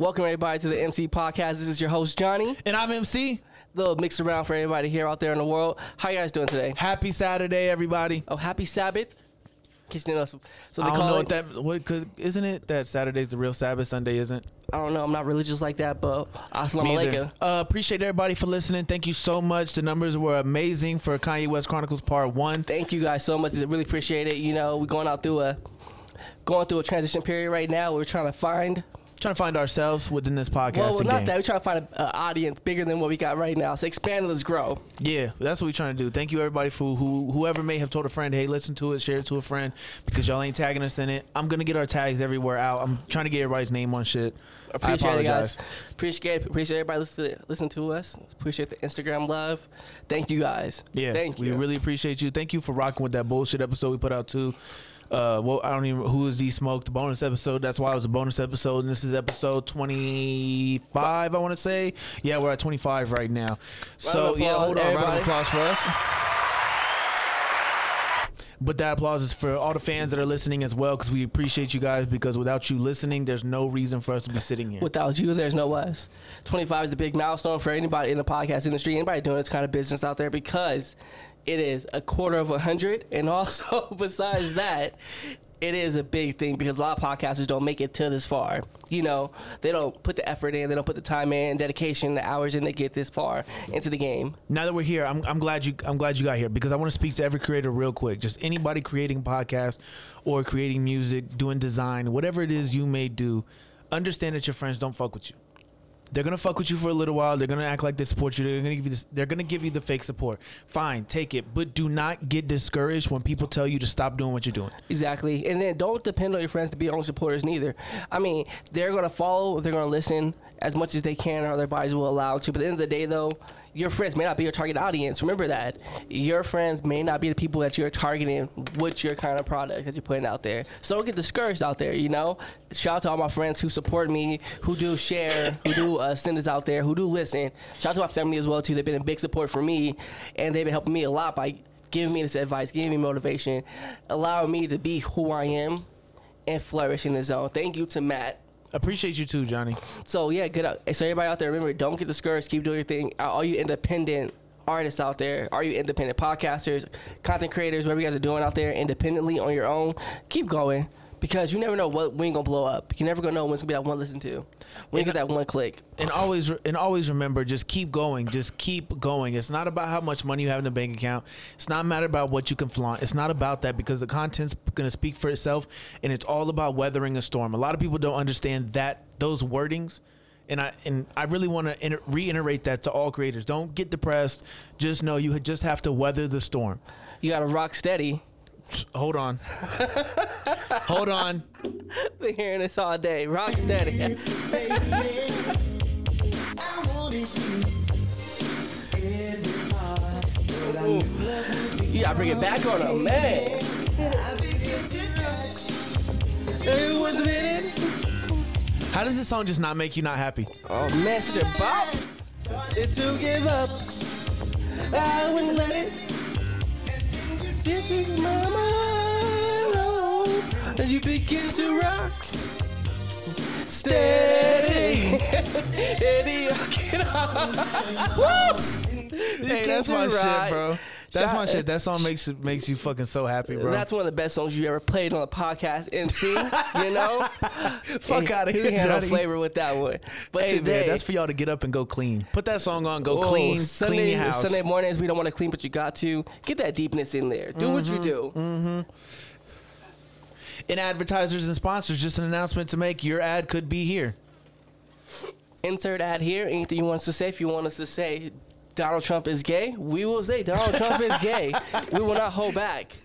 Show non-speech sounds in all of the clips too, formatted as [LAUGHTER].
Welcome everybody to the MC podcast. This is your host Johnny. And I'm MC. Little mix around for everybody here out there in the world. How you guys doing today? Happy Saturday, everybody. Oh, happy Sabbath. In case you know, so, so they I don't call know it. what that. What? Cause isn't it that Saturday's the real Sabbath? Sunday isn't. I don't know. I'm not religious like that, but assalamu alaikum. Uh, appreciate everybody for listening. Thank you so much. The numbers were amazing for Kanye West Chronicles Part One. Thank you guys so much. I really appreciate it. You know, we're going out through a going through a transition period right now. We're trying to find Trying to find ourselves within this podcast. well, not game. that we're trying to find an audience bigger than what we got right now. So expand and let's grow. Yeah, that's what we're trying to do. Thank you everybody for who whoever may have told a friend, hey, listen to it, share it to a friend, because y'all ain't tagging us in it. I'm gonna get our tags everywhere out. I'm trying to get everybody's name on shit. I Appreciate it, apologize. guys. Appreciate appreciate everybody listen to listen to us. Appreciate the Instagram love. Thank you guys. Yeah, thank you. We really appreciate you. Thank you for rocking with that bullshit episode we put out too. Uh, well, I don't even who is the smoked bonus episode. That's why it was a bonus episode, and this is episode twenty five. I want to say, yeah, we're at twenty five right now. So of yeah, hold on, round everybody. of applause for us. But that applause is for all the fans that are listening as well, because we appreciate you guys. Because without you listening, there's no reason for us to be sitting here. Without you, there's no us. 25 is a big milestone for anybody in the podcast industry, anybody doing this kind of business out there, because it is a quarter of a hundred. And also, [LAUGHS] besides that, it is a big thing because a lot of podcasters don't make it to this far. You know, they don't put the effort in, they don't put the time in, dedication, the hours in to get this far into the game. now that we're here, I'm, I'm glad you I'm glad you got here because I want to speak to every creator real quick. Just anybody creating a podcast or creating music, doing design, whatever it is you may do, understand that your friends don't fuck with you. They're gonna fuck with you for a little while. They're gonna act like they support you. They're gonna give you this. They're gonna give you the fake support. Fine, take it, but do not get discouraged when people tell you to stop doing what you're doing. Exactly. And then don't depend on your friends to be your own supporters neither. I mean, they're to follow, they're to listen as much as they can or their bodies will allow to. But at the end of the day, though, your friends may not be your target audience. Remember that. Your friends may not be the people that you're targeting with your kind of product that you're putting out there. So don't get discouraged out there, you know? Shout out to all my friends who support me, who do share, who do uh, send us out there, who do listen. Shout out to my family as well, too. They've been a big support for me, and they've been helping me a lot by giving me this advice, giving me motivation, allowing me to be who I am and flourish in the zone. Thank you to Matt. Appreciate you too, Johnny. So yeah, good. out- So everybody out there, remember, don't get discouraged. Keep doing your thing. Uh, All you independent artists out there, are you independent podcasters, content creators, whatever you guys are doing out there independently on your own, keep going. Because you never know what when gonna blow up. You never gonna know when it's gonna be that one listen to. When you get that one click. and [SIGHS] always and always remember just keep going just keep going it's not about how much money you have in the bank account it's not matter about what you can flaunt it's not about that because the content's going to speak for itself and it's all about weathering a storm a lot of people don't understand that those wordings and I and I really want to reiterate that to all creators. Don't get depressed. Just know you just have to weather the storm. You gotta rock steady. Hold on. Hold on. [LAUGHS] Been hearing this all day. Rock steady. You gotta bring it back on them, man. Hey, what's minute? How does this song just not make you not happy? Oh man, such a bop. It's to give up. I wouldn't let it. This is my mind. And you begin to rock. Steady. [LAUGHS] Steady. Woo! Hey, that's my to shit, bro. That's my shit. That song makes makes you fucking so happy, bro. That's one of the best songs you ever played on a podcast, MC. [LAUGHS] You know, Fuck outta he here, no flavor with that one. But hey, today, man, that's for y'all to get up and go clean. Put that song on, go Whoa, clean, Sunday, clean your house. Sunday mornings, we don't want to clean, but you got to get that deepness in there. Do what Mm-hmm. you do. And advertisers and sponsors, just an announcement to make. Your ad could be here. Insert ad here. Anything you want us to say? If you want us to say Donald Trump is gay, we will say Donald Trump is gay. [LAUGHS] We will not hold back.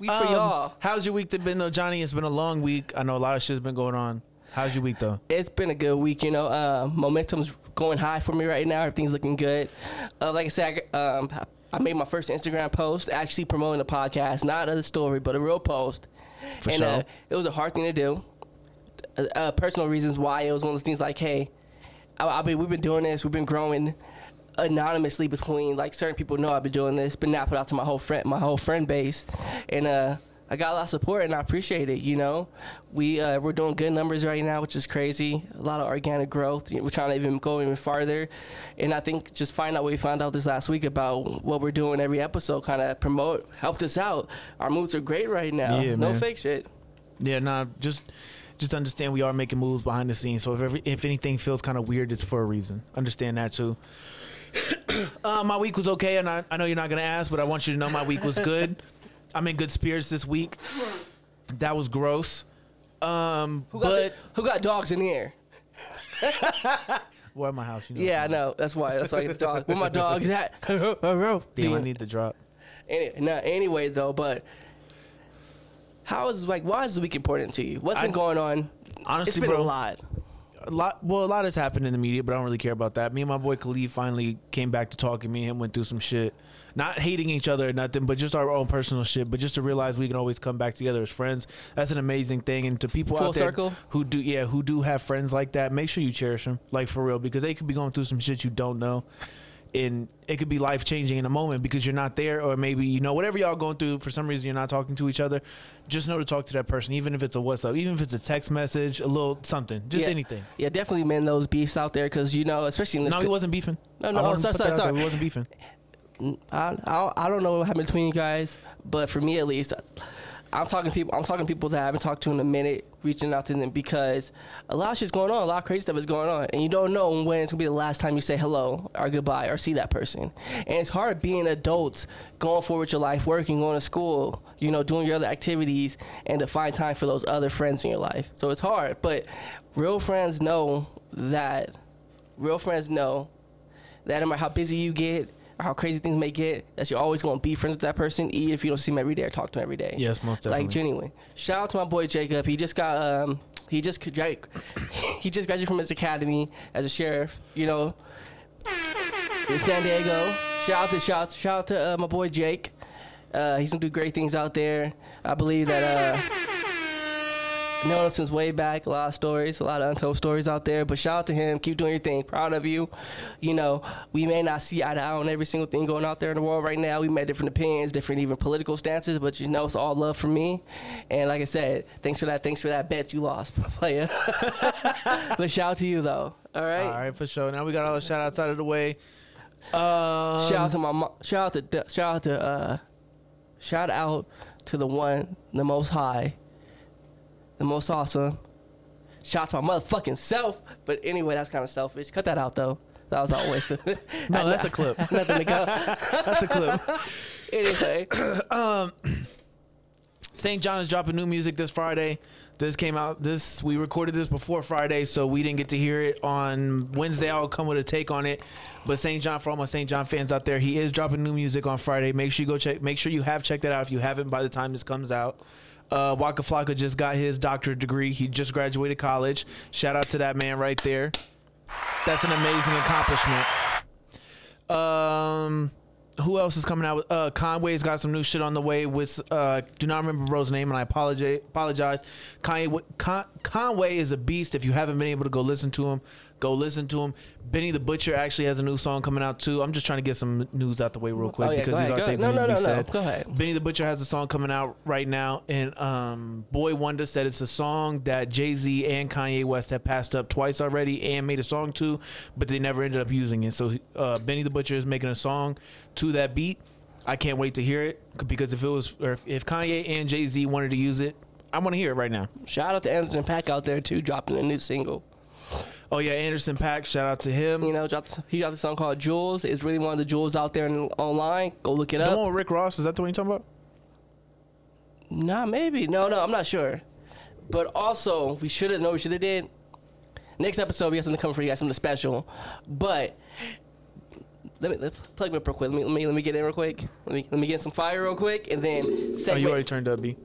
We for Um, y'all. How's your week been though, Johnny? It's been a long week. I know a lot of shit's been going on. How's your week though? It's been a good week, you know. Uh, momentum's going high for me right now. Everything's looking good. Uh, like I said, I, um, I made my first Instagram post, actually promoting the podcast, not a story, but a real post. For and sure. uh, it was a hard thing to do. Uh, uh, personal reasons why it was one of those things like, hey, I, I mean, we've been doing this, we've been growing anonymously between like certain people know I've been doing this, but not put out to my whole friend, my whole friend base, and uh, I got a lot of support and I appreciate it. You know, we uh, we're doing good numbers right now, which is crazy. A lot of organic growth. We're trying to even go even farther, and I think just find out what we found out this last week about what we're doing every episode, kind of promote, helped us out. Our moods are great right now. Yeah, no man. fake shit. Yeah, nah, just just understand we are making moves behind the scenes. So if every, if anything feels kind of weird, it's for a reason. Understand that too. [COUGHS] uh, my week was okay, and I, I know you're not gonna ask, but I want you to know my week was good. [LAUGHS] I'm in good spirits this week. That was gross. Um, Who got, but who got dogs in here? we're at my house. You know Yeah, I know. That's why. That's why I get the dog. Where my dogs at? Damn, I Damn. need the drop. Any, no, anyway, though, but how is like why is the week important to you? What's been I- going on? Honestly, it's been bro, a lot. A lot well a lot has happened in the media but i don't really care about that. Me and my boy khalid finally came back to talking. Me and him went through some shit. Not hating each other or nothing but just our own personal shit but just to realize we can always come back together as friends. That's an amazing thing. And to people Full out there circle? who do yeah who do have friends like that make sure you cherish them like for real because they could be going through some shit you don't know and it could be life changing in a moment because you're not there, or maybe you know whatever y'all going through. For some reason, you're not talking to each other. Just know to talk to that person, even if it's a WhatsApp, even if it's a text message, a little something, just Yeah. anything. Yeah, definitely mend those beefs out there because you know, especially in this. No, he wasn't beefing. No, no, oh, sorry, sorry, sorry. He wasn't beefing. I, I, I don't know what happened between you guys, but for me at least, I'm talking people. I'm talking people that I haven't talked to in a minute, reaching out to them because a lot of shit's going on. A lot of crazy stuff is going on, and you don't know when it's gonna be the last time you say hello or goodbye or see that person. And it's hard being adults, going forward with your life, working, going to school, you know, doing your other activities, and to find time for those other friends in your life. So it's hard, but real friends know that. Real friends know that no matter how busy you get how crazy things may get, that you're always gonna be friends with that person, even if you don't see him every day or talk to him every day. Yes, most definitely. Like genuine. Shout out to my boy Jacob. He just got um he just [COUGHS] he just graduated from his academy as a sheriff. You know, in San Diego. Shout out to shout out, shout out to uh, my boy Jake. Uh, he's gonna do great things out there. I believe that. Uh, known him since way back. A lot of stories, a lot of untold stories out there. But shout out to him. Keep doing your thing. Proud of you. You know, we may not see eye to eye on every single thing going out there in the world right now. We may have different opinions, different even political stances. But you know, it's all love for me. And like I said, thanks for that. Thanks for that bet you lost, [LAUGHS] player. [LAUGHS] but shout out to you though. All right. All right, for sure. Now we got all the shout outs out of the way. Um, Shout out to my mom. Shout out to shout out to uh, shout out to the one, the most high, the most awesome. Shout out to my motherfucking self. But anyway, that's kind of selfish. Cut that out though. That was all wasted. [LAUGHS] No, that's a clip. [LAUGHS] Nothing to go. [LAUGHS] That's a clip. Anyway, [CLEARS THROAT] um, [CLEARS THROAT] Saint JHN is dropping new music this Friday. This came out this we recorded this before Friday, so we didn't get to hear it on Wednesday. I'll come with a take on it. But Saint JHN, for all my Saint JHN fans out there, he is dropping new music on Friday. Make sure you go check. Make sure you have checked that out if you haven't by the time this comes out. Uh, Waka Flocka just got his doctorate degree. He just graduated college. Shout out to that man right there. That's an amazing accomplishment. Um, who else is coming out with? Uh, Conway's got some new shit on the way. With uh, do not remember bro's name, and I apologize. Apologize. Con- Conway is a beast. If you haven't been able to go listen to him, go listen to him. Benny the Butcher actually has a new song coming out too. I'm just trying to get some news out the way real quick Oh, yeah, because these ahead, are things ahead. that No, need to no, be no, no. said. Go ahead. Benny the Butcher has a song coming out right now, and um, Boy Wonder said it's a song that Jay Z and Kanye West have passed up twice already and made a song to, but they never ended up using it. So uh, Benny the Butcher is making a song to that beat. I can't wait to hear it because if it was, or if, if Kanye and Jay Z wanted to use it, I want to hear it right now. shout out to Anderson .Paak out there too, dropping a new single. Oh yeah, Anderson .Paak, shout out to him. You know, dropped, he dropped a song called Jewelz. It's really one of the jewels out there in, online. Go look it the up. one with Rick Ross, is that the one you're talking about? Nah, maybe. No, no, I'm not sure. But also, we should have. No, we should have did. Next episode, we got something coming for you guys, something special. But let me let's plug me up real quick. Let me let me let me get in real quick. Let me let me get some fire real quick, and then Oh, you already turned up, B.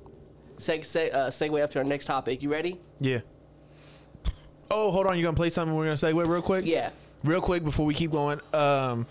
seg, seg, uh, segue up to our next topic. You ready? Yeah. Oh, hold on. You're gonna play something? We're gonna segue real quick. Yeah. real quick before we keep going um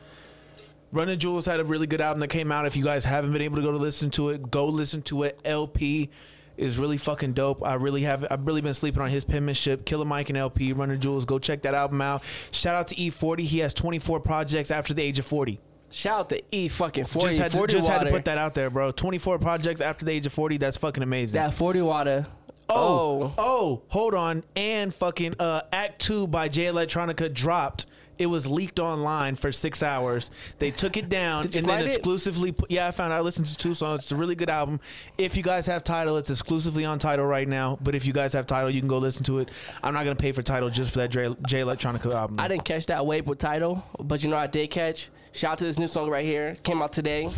Run the Jewels had a really good album that came out. If you guys haven't been able to go to listen to it, go listen to it. El-P is really fucking dope. I really have I've really been sleeping on his penmanship. Killer Mike and El-P, Running Jewels, go check that album out. Shout out to E-40. He has 24 projects after the age of 40. Shout out to E fucking 40. Just, had to, 40 just had to put that out there, bro. 24 projects after the age of 40. That's fucking amazing. That 40 water. Oh, oh, hold on. And fucking uh, Act Two by Jay Electronica dropped. It was leaked online for six hours. They took it down and then it? exclusively. Put, yeah, I found. out. I listened to two songs. It's a really good album. If you guys have Tidal, it's exclusively on Tidal right now. But if you guys have Tidal, you can go listen to it. I'm not gonna pay for Tidal just for that Jay, Jay Electronica album. I didn't catch that wave with Tidal, but you know I did catch. Shout out to this new song right here. Came out today.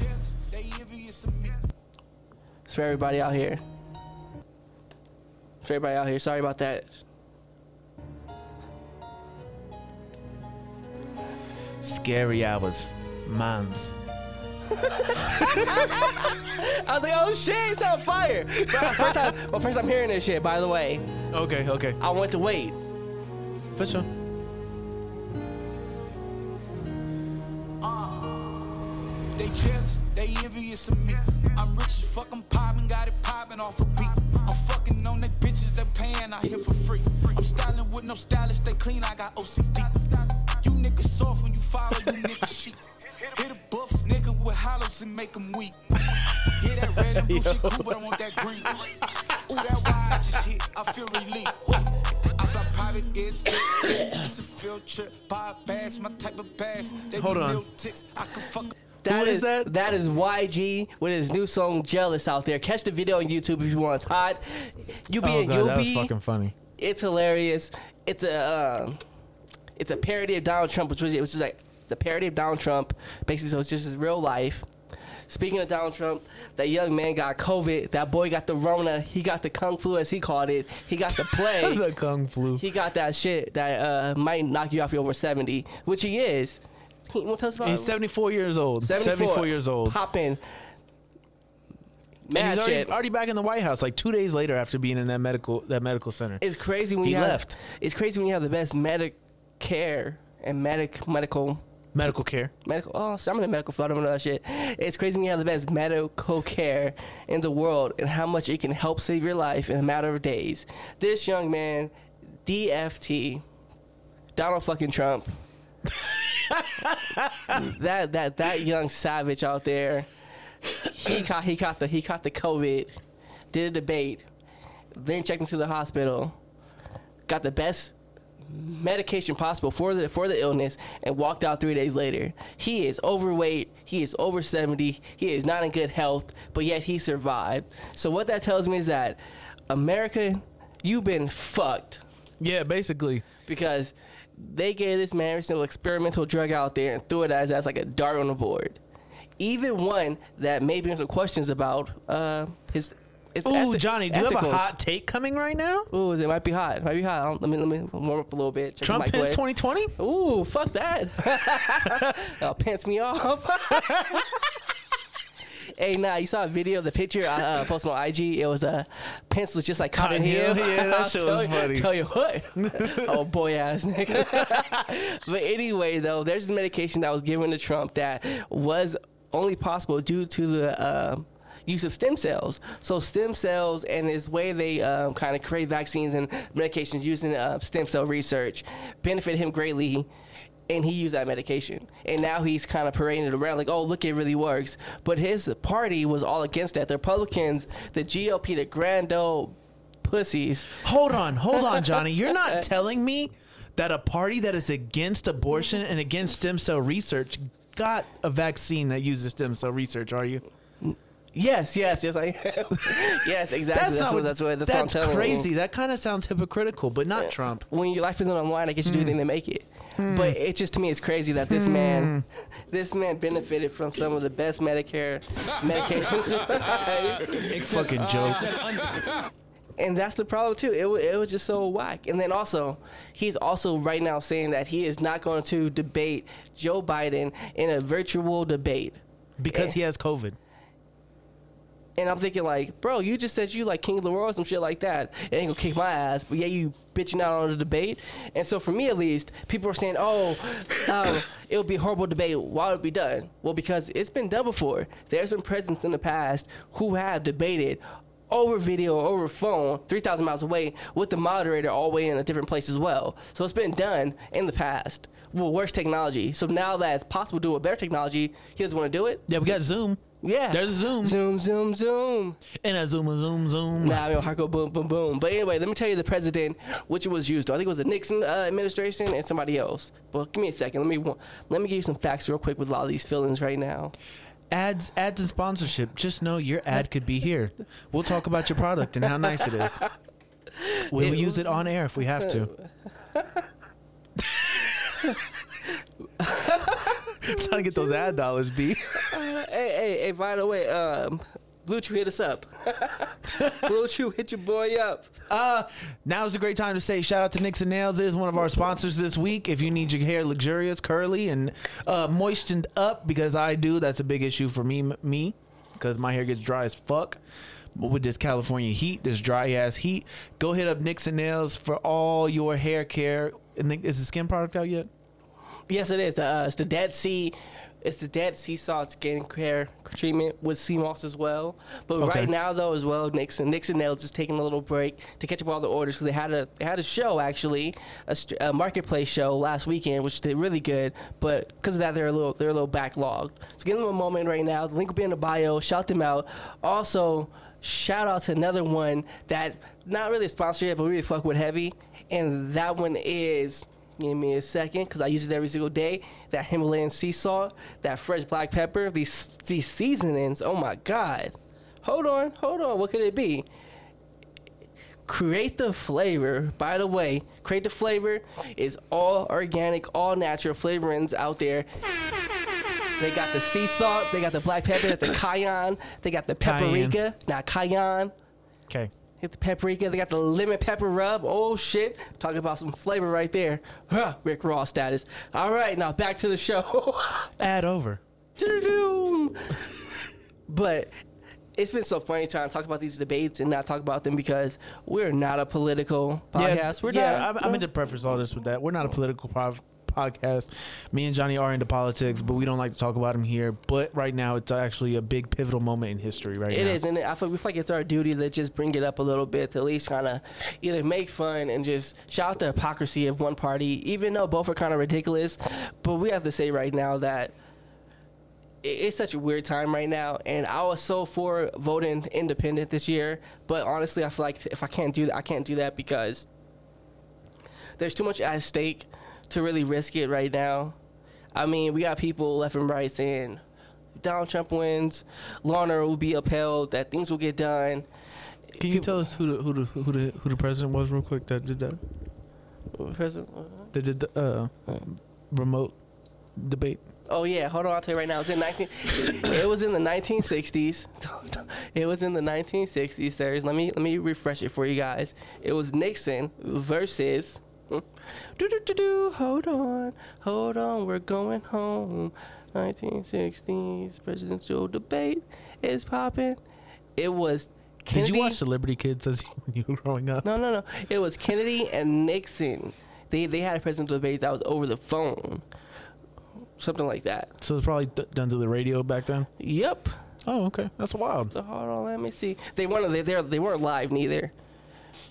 It's for everybody out here. For everybody out here. Sorry about that. Scary hours, mans. [LAUGHS] I was like, oh shit, it's on fire. Bro, first time, well, first time hearing this shit, by the way. Okay, okay, I went to wait. for sure. Ah. They jealous, they envious of me. I'm rich as fuck, I'm poppin', got it poppin' off a beat. Out here for free. I'm styling with no stylist, they clean, I got OCD. You niggas soft when you follow, you niggas sheep. Hit a buff nigga with hollows and make them weak. Yeah, that red and blue shit cool, but I want that green. Ooh, that wide I just hit, I feel relief. I private, it's. It's a field trip, buy bags, my type of bags. They Hold on. ticks, I can fuck That Who is is that? That is YG with his new song "Jealous" out there. Catch the video on YouTube if you want. It's hot. You be Oh and god, you'll that was fucking funny. It's hilarious. It's a um, it's a parody of Donald Trump, which was it was just like it's a parody of Donald Trump. Basically, so it's just his real life. Speaking of Donald Trump, that young man got COVID. That boy got the Rona. He got the Kung Flu, as he called it. He got the [LAUGHS] plague. the kung flu. he got that shit that uh, might knock you off your over seventy, which he is. Want to tell us about He's 74 years old. 74, years old. Popping. And Mad he's already, already back in the White House, like two days later after being in that medical that medical center. It's crazy when He you have, left. It's crazy when you have the best medic care and medic medical medical care. medical. Oh, so I'm in the medical field. I don't know that shit. It's crazy when you have the best medical care in the world and how much it can help save your life in a matter of days. This young man, DFT, Donald fucking Trump. [LAUGHS] [LAUGHS] that that that young savage out there. He caught he caught the he caught the COVID, did a debate, then checked into the hospital, got the best medication possible for the for the illness and walked out three days later. He is overweight. He is over seventy. He is not in good health, but yet he survived. So what that tells me is that America, you've been fucked Yeah, basically. because they gave this man every single experimental drug out there and threw it as as like a dart on the board. Even one that maybe there's some questions about uh, his. his Ooh, Johnny, do you have a hot take coming right now? Ooh, it might be hot. It might be hot. I'll- Let me let me warm up a little bit. Check Trump pins 2020? Ooh, fuck that. [LAUGHS] That'll pants me off. [LAUGHS] hey, nah, you saw a video, of the picture I uh, posted on IG. It was uh, pencil just like Cotton Cotton Hill. Hill? Yeah, that [LAUGHS] shit was you- funny. Tell you what. [LAUGHS] oh, boy ass nigga. [LAUGHS] but anyway, though, there's this medication that was given to Trump that was only possible due to the. Uh, use of stem cells. So stem cells and this way they um, kind of create vaccines and medications using uh, stem cell research benefit him greatly. And he used that medication, and now he's kind of parading it around like, "Oh, look, it really works." But his party was all against that. The Republicans, the GOP, the grand old pussies. Hold on, hold on, Johnny. [LAUGHS] You're not telling me that a party that is against abortion and against stem cell research got a vaccine that uses stem cell research, are you? Yes, yes, yes, I am. [LAUGHS] yes, exactly. That's, what, that's what. That's, what I'm telling crazy. you. That kind of sounds hypocritical, but not Trump. when your life isn't on the line, I guess you do hmm. anything to make it. But mm. it just to me, it's crazy that this man, mm. [LAUGHS] this man benefited from some of the best Medicare medications, [LAUGHS] Fucking joke. and that's the problem too. It, wa- it was just so whack. And then also, he's also right now saying that he is not going to debate Joe Biden in a virtual debate. Because he has COVID. And I'm thinking like, bro, you just said you like king of the world, some shit like that. It ain't gonna kick my ass, but yeah, you bitching out on the debate. And so for me at least, people are saying, oh, um, it would be a horrible debate. Why would it be done? Well, because it's been done before. There's been presidents in the past who have debated over video over phone 3,000 miles away with the moderator all the way in a different place as well. So it's been done in the past with worse technology. So now that it's possible to do with better technology, he doesn't want to do it. Yeah, we got Zoom. Yeah. There's Zoom. Zoom, zoom, zoom. And a Zoom, a Zoom, Zoom. Nah, I mean, Harko, boom, boom, boom. But anyway, let me tell you the president, which it was used. I think it was the Nixon uh, administration and somebody else. But give me a second. Let me let me give you some facts real quick with a lot of these feelings right now. Ads, ads, and sponsorship. Just know your ad could be here. We'll talk about your product and how nice it is. We'll It- use it on air if we have to. [LAUGHS] [LAUGHS] Trying to get those ad dollars, B. [LAUGHS] hey, hey, hey! By the way, um, Blue Chew hit us up. [LAUGHS] Blue Chew hit your boy up. Uh, is a great time to say shout out to Nixon Nails. It is one of our sponsors this week. If you need your hair luxurious, curly, and uh, moistened up, because I do, that's a big issue for me. Me, because my hair gets dry as fuck. But with this California heat, this dry ass heat, go hit up Nixon Nails for all your hair care. And is the skin product out yet? Yes, it is. Uh, it's the Dead Sea. It's the Dead Sea Salt Skin Care treatment with sea moss as well. But Okay. right now, though, as well, Nixon Nixon Nails just taking a little break to catch up all the orders because they had a they had a show actually, a, st- a marketplace show last weekend, which did really good. But because of that, they're a little they're a little backlogged. So give them a moment right now. The link will be in the bio. Shout them out. Also, shout out to another one that not really a sponsor yet, but we really fuck with heavy, and that one is. Give me a second, because I use it every single day. That Himalayan sea salt, that fresh black pepper, these these seasonings. Oh my God! Hold on, hold on. What could it be? Create the flavor. By the way, create the flavor is all organic, all natural flavorings out there. They got the sea salt, they got the black pepper, they got the cayenne, they got the Cayenne. paprika, not cayenne. Hit the paprika. They got the lemon pepper rub. Oh shit! Talking about some flavor right there. Huh, Rick Ross status. All right, now back to the show. [LAUGHS] Ad over. But it's been so funny trying to talk about these debates and not talk about them because we're not a political podcast. we're yeah, not. I'm, I'm into preface all this with that. We're not a political po- podcast. Me and Johnny are into politics, but we don't like to talk about them here. But right now, it's actually a big pivotal moment in history. Right It now, is, and I feel, we feel like it's our duty to just bring it up a little bit to at least kind of either make fun and just shout out the hypocrisy of one party, even though both are kind of ridiculous. But we have to say right now that it's such a weird time right now, and I was so for voting independent this year. But honestly, I feel like if I can't do that, I can't do that because there's too much at stake to really risk it right now. I mean, we got people left and right saying Donald Trump wins, law and order will be upheld, that things will get done. Can you tell us who the who the who the who the president was real quick that did that? President- That did the uh, remote debate. Oh yeah, hold on, I'll tell you right now. It was in nineteen. [COUGHS] it was in the nineteen sixties. [LAUGHS] It was in the nineteen sixties. There's let me let me refresh it for you guys. It was Nixon versus. Do do do do. Hold on, hold on. We're going home. 1960s presidential debate is popping. It was. Kennedy. Did you watch Celebrity Kids as when [LAUGHS] you were growing up? No, no, no. It was Kennedy and Nixon. They they had a presidential debate that was over the phone, something like that. So it's probably d- done to the radio back then. Yep. Oh, okay, that's wild. So hold on, let me see. They weren't they they they weren't live neither.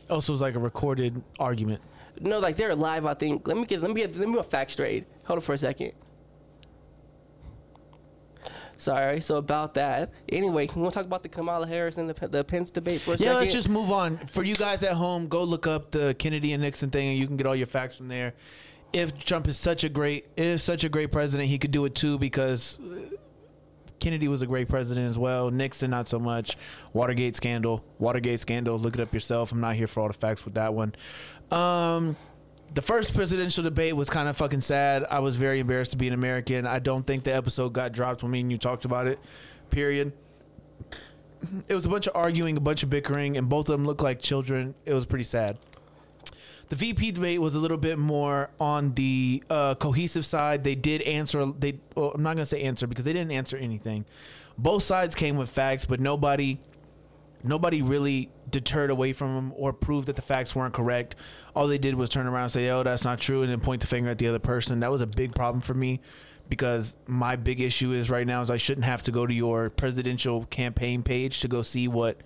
Oh, so was like a recorded argument. No, like they're alive. I think. Let me get let me get let me get a fact straight. Hold on for a second. Sorry. So about that. Anyway, we want to talk about the Kamala Harris and the the Pence debate for a Yeah, second. let's just move on. For you guys at home, go look up the Kennedy and Nixon thing, and you can get all your facts from there. If Trump is such a great is such a great president, he could do it too because Kennedy was a great president as well. Nixon not so much. Watergate scandal, Watergate scandal. Look it up yourself. I'm not here for all the facts with that one. Um, the first presidential debate was kind of fucking sad. I was very embarrassed to be an American. I don't think the episode got dropped when me and you talked about it. Period it was a bunch of arguing, a bunch of bickering, and both of them looked like children. It was pretty sad. The VP debate was a little bit more on the uh, cohesive side. They did answer. They well, I'm not gonna say answer because they didn't answer anything. Both sides came with facts, but nobody nobody really deterred away from them or proved that the facts weren't correct. All they did was turn around and say, "Oh, that's not true," and then point the finger at the other person. That was a big problem for me because my big issue is right now is I shouldn't have to go to your presidential campaign page to go see what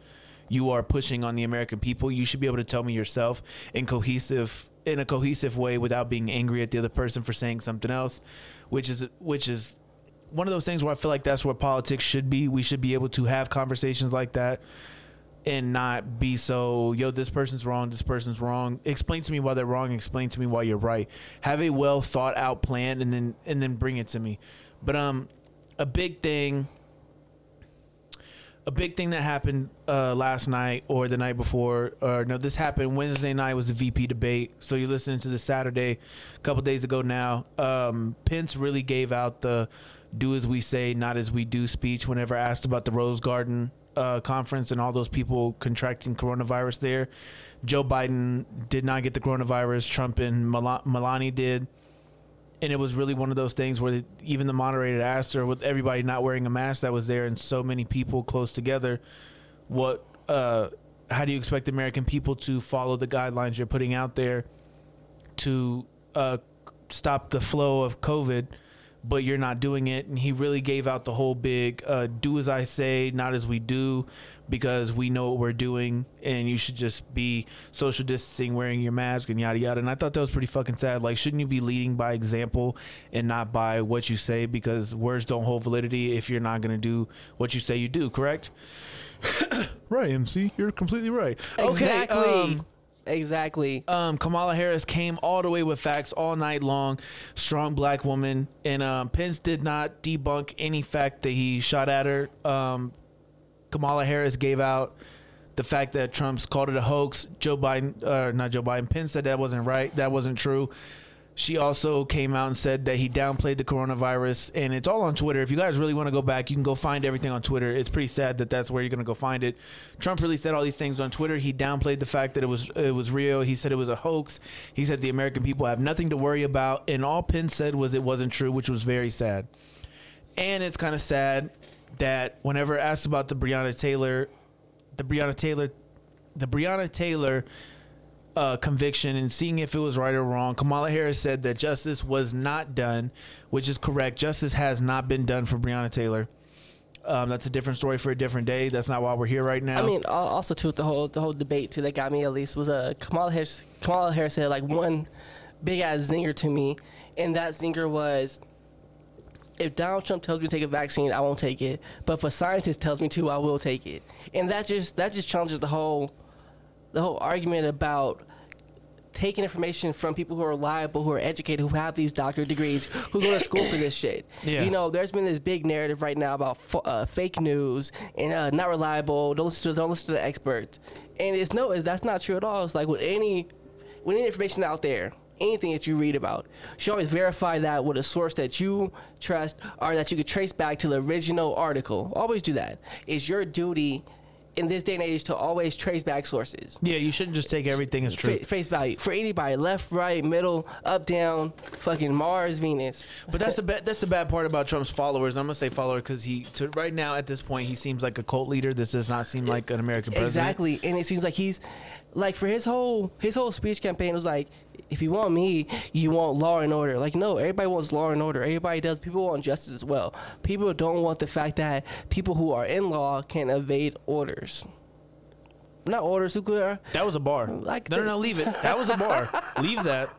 you are pushing on the American people. You should be able to tell me yourself in cohesive in a cohesive way without being angry at the other person for saying something else, which is which is one of those things where I feel like that's where politics should be. We should be able to have conversations like that and not be so, yo, this person's wrong, this person's wrong. Explain to me why they're wrong, explain to me why you're right. Have a well thought out plan and then and then bring it to me. But um a big thing a big thing that happened uh, last night or the night before, or no, this happened Wednesday night was the VP debate. So you're listening to the Saturday, a couple days ago now. Um, Pence really gave out the "do as we say, not as we do" speech whenever asked about the Rose Garden uh, conference and all those people contracting coronavirus there. Joe Biden did not get the coronavirus. Trump and Mel- Melania did and it was really one of those things where even the moderator asked her, with everybody not wearing a mask that was there and so many people close together, what, uh, how do you expect the American people to follow the guidelines you're putting out there to uh, stop the flow of COVID? But you're not doing it. And he really gave out the whole big uh, do as I say, not as we do, because we know what we're doing, and you should just be social distancing, wearing your mask, and yada yada. And I thought that was pretty fucking sad. Like, shouldn't you be leading by example and not by what you say? Because words don't hold validity if you're not going to do what you say you do, correct? [COUGHS] right, MC. You're completely right. Exactly. Okay, um, Exactly. Um, Kamala Harris came all the way with facts all night long. Strong black woman, and um, Pence did not debunk any fact that he shot at her. Um, Kamala Harris gave out the fact that Trump's called it a hoax. Joe Biden, uh, not Joe Biden, Pence said that wasn't right. That wasn't true. She also came out and said that he downplayed the coronavirus, and it's all on Twitter. If you guys really want to go back, you can go find everything on Twitter. It's pretty sad that that's where you're going to go find it. Trump really said all these things on Twitter. He downplayed the fact that it was it was real. He said it was a hoax. He said the American people have nothing to worry about, and all Pence said was it wasn't true, which was very sad. And it's kind of sad that whenever asked about the Breonna Taylor, the Breonna Taylor, the Breonna Taylor uh, conviction and seeing if it was right or wrong. Kamala Harris said that justice was not done, which is correct. Justice has not been done for Breonna Taylor. Um, that's a different story for a different day. That's not why we're here right now. I mean, also too the whole the whole debate too that got me at least was a uh, Kamala Harris. Kamala Harris said like one big ass zinger to me, and that zinger was. If Donald Trump tells me to take a vaccine, I won't take it. But if a scientist tells me to, I will take it. And that just that just challenges the whole the whole argument about taking information from people who are reliable, who are educated, who have these doctorate degrees, who go to school for this shit. [COUGHS] Yeah. You know, there's been this big narrative right now about uh, fake news and uh, not reliable. Don't listen to don't listen to the experts. And it's no, that's not true at all. It's like with any with any information out there, anything that you read about. You should always verify that with a source that you trust or that you could trace back to the original article. Always do that. It's your duty in this day and age to always trace back sources. Yeah, you shouldn't just take everything as true. face value for anybody, left, right, middle, up, down, fucking Mars, Venus. But that's the bad. That's the bad part about Trump's followers. I'm gonna say follower because he, to right now at this point, he seems like a cult leader. This does not seem like an American president. Exactly, and it seems like he's like for his whole his whole speech campaign was like if you want me, you want law and order. Like, no, everybody wants law and order. Everybody does. People want justice as well. People don't want the fact that people who are in law can evade orders. Not orders. Who could? That was a bar. Like no, no, no. Leave it. That was a bar. [LAUGHS] leave that.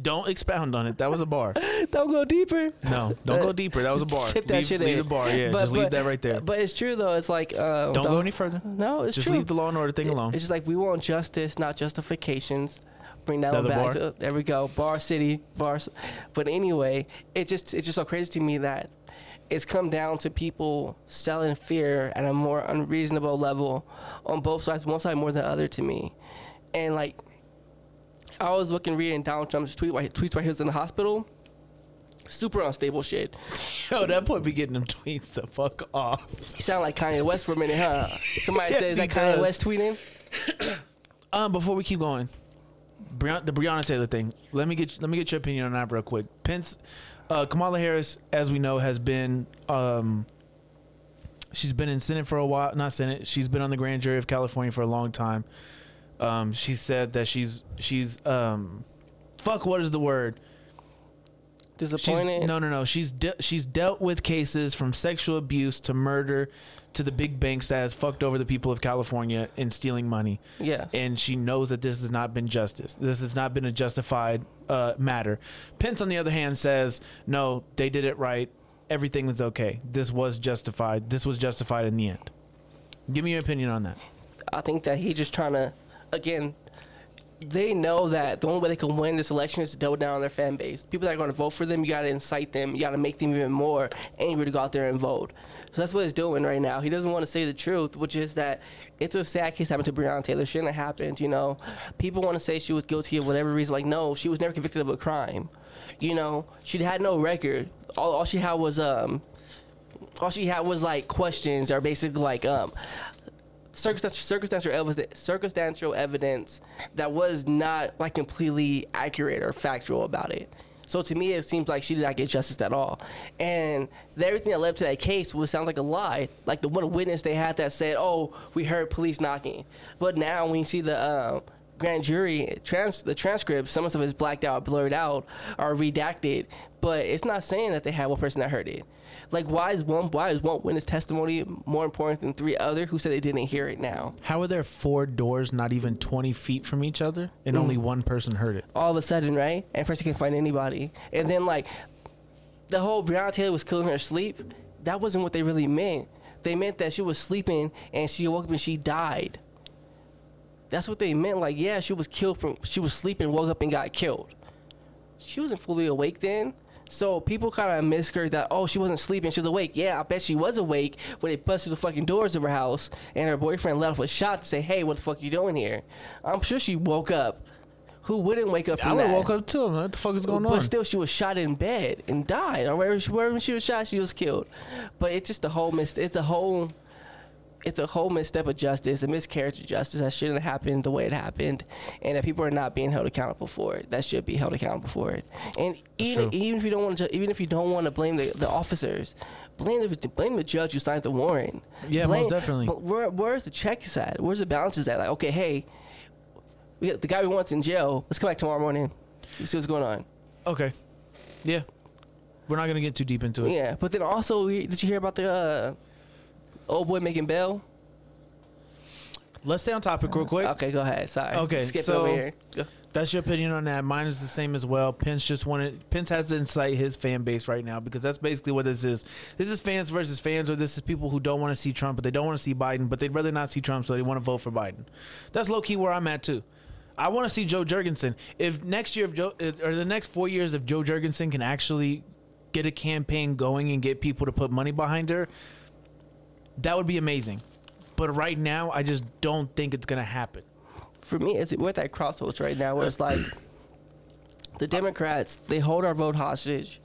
Don't expound on it. That was a bar. don't go deeper. No, don't go deeper. That was a bar. Tip that leave, shit leave in. the bar. Yeah, but, just but, leave that right there. But it's true though. It's like uh, don't go any further. No, it's just true. leave the law and order thing alone. It's just like we want justice, not justifications bring that Another one back. To, there we go, Bar City, bars. But anyway, it just it's just so crazy to me that it's come down to people selling fear at a more unreasonable level on both sides. One side more than the other to me, and like I was looking reading Donald Trump's tweet while he tweets while he was in the hospital. Super unstable shit. [LAUGHS] Yo, that boy be getting them tweets the fuck off. He sounded like Kanye West for a minute, huh? [LAUGHS] Somebody Yes, says that Kanye. West tweeting. Um, before we keep going, Breonna, the Breonna Taylor thing. Let me get let me get your opinion on that real quick. Pence, uh, Kamala Harris, as we know, has been um, she's been in Senate for a while. Not Senate. She's been on the grand jury of California for a long time. Um, she said that she's she's um, fuck. What is the word? She's, Disappointed. no, no, no. She's de- she's dealt with cases from sexual abuse to murder to the big banks that has fucked over the people of California in stealing money. Yes. And she knows that this has not been justice. This has not been a justified uh, matter. Pence, on the other hand, says no, they did it right. Everything was okay. This was justified. This was justified in the end. Give me your opinion on that. I think that he just trying to, again, they know that the only way they can win this election is to double down on their fan base. People that are going to vote for them, you got to incite them. You got to make them even more angry to go out there and vote. So that's what he's doing right now. He doesn't want to say the truth, which is that it's a sad case happened to Breonna Taylor. Shouldn't have happened. You know, people want to say she was guilty of whatever reason. Like, no, she was never convicted of a crime. You know, she had no record. All, all she had was um, all she had was like questions or basically like um circumstantial, circumstantial evidence circumstantial evidence that was not like completely accurate or factual about it. So to me, it seems like she did not get justice at all, and everything that led to that case was sounds like a lie. Like the one witness they had that said, "Oh, we heard police knocking," but now when you see the um, grand jury trans the transcripts, some stuff is blacked out, blurred out, or redacted, but it's not saying that they had one person that heard it. Like, why is one why is one witness testimony more important than three other who said they didn't hear it now? How are there four doors not even 20 feet from each other and only mm. one person heard it? All of a sudden, right? And first, can't find anybody, and then like the whole Breonna Taylor was killing her sleep. That wasn't what they really meant. They meant that she was sleeping and she woke up and she died. That's what they meant. Like, yeah, she was killed from she was sleeping, woke up and got killed. She wasn't fully awake then. So people kind of misheard that. Oh, she wasn't sleeping. She was awake. Yeah, I bet she was awake when they busted the fucking doors of her house and her boyfriend let off a shot to say, "Hey, what the fuck you doing here?" I'm sure she woke up. Who wouldn't wake up from I would that? woke up too. What the fuck is going but on? still, she was shot in bed and died. Or wherever she, wherever she was shot, she was killed. But it's just a whole mis. It's a whole. It's a whole misstep of justice, a miscarriage of justice that shouldn't have happened the way it happened, and that people are not being held accountable for it. That should be held accountable for it. And even, even if you don't want to, even if you don't want to blame the, the officers, blame the blame the judge who signed the warrant. Yeah, blame, most definitely. But where, where's the checks at? Where's the balances at? Like, okay, hey, we got the guy we want's in jail. Let's come back tomorrow morning. See what's going on. okay. Yeah. We're not going to get too deep into it. Yeah, but then also, did you hear about the uh, old boy making bail? Let's stay on topic real quick. Okay, go ahead. Sorry. Okay, skip so- over here. Go. That's your opinion on that. Mine is the same as well. Pence just wanted Pence has to incite his fan base right now because that's basically what this is. This is fans versus fans, or this is people who don't want to see Trump, but they don't want to see Biden, but they'd rather not see Trump, so they want to vote for Biden. That's low key where I'm at too. I want to see Jo Jorgensen. If next year, if Jo or the next four years, if Jo Jorgensen can actually get a campaign going and get people to put money behind her, that would be amazing. But right now, I just don't think it's gonna happen. For me, it's we're at that crossroads right now where it's like [COUGHS] the Democrats they hold our vote hostage,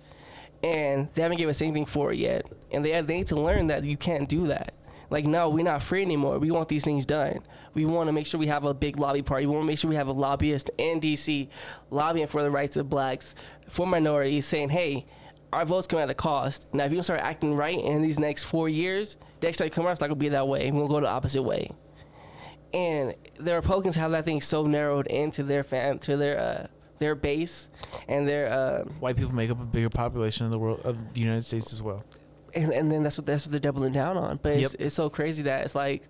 and they haven't given us anything for it yet. And they they need to learn that you can't do that. Like, no, we're not free anymore. We want these things done. We want to make sure we have a big lobby party. We want to make sure we have a lobbyist in DC lobbying for the rights of blacks, for minorities, saying, hey, our votes come at a cost. Now, if you don't start acting right in these next four years, the next time you come out, it's not going to be that way. We're going to go the opposite way. And the Republicans have that thing so narrowed into their fam, to their uh, their base, and their uh, White people make up a bigger population in the world of the United States as well. and, and then that's what that's what they're doubling down on. But it's, Yep. it's so crazy that it's like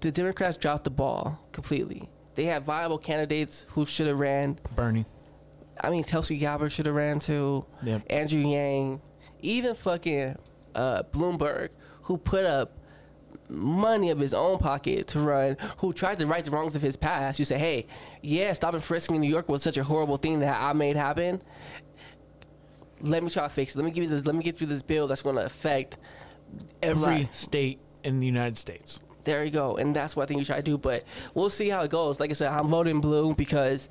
the Democrats dropped the ball completely. They had viable candidates who should have ran. Bernie. I mean, Tulsi Gabbard should have ran too. Andrew Yang, even fucking uh, Bloomberg, who put up money of his own pocket to run, who tried to right the wrongs of his past. You say, hey, yeah, stopping frisking in New York was such a horrible thing that I made happen. Let me try to fix it. Let me give you this. Let me get through this bill that's going to affect Every Black. state in the United States. There you go. And that's what I think you try to do. But we'll see how it goes. Like I said, I'm voting blue because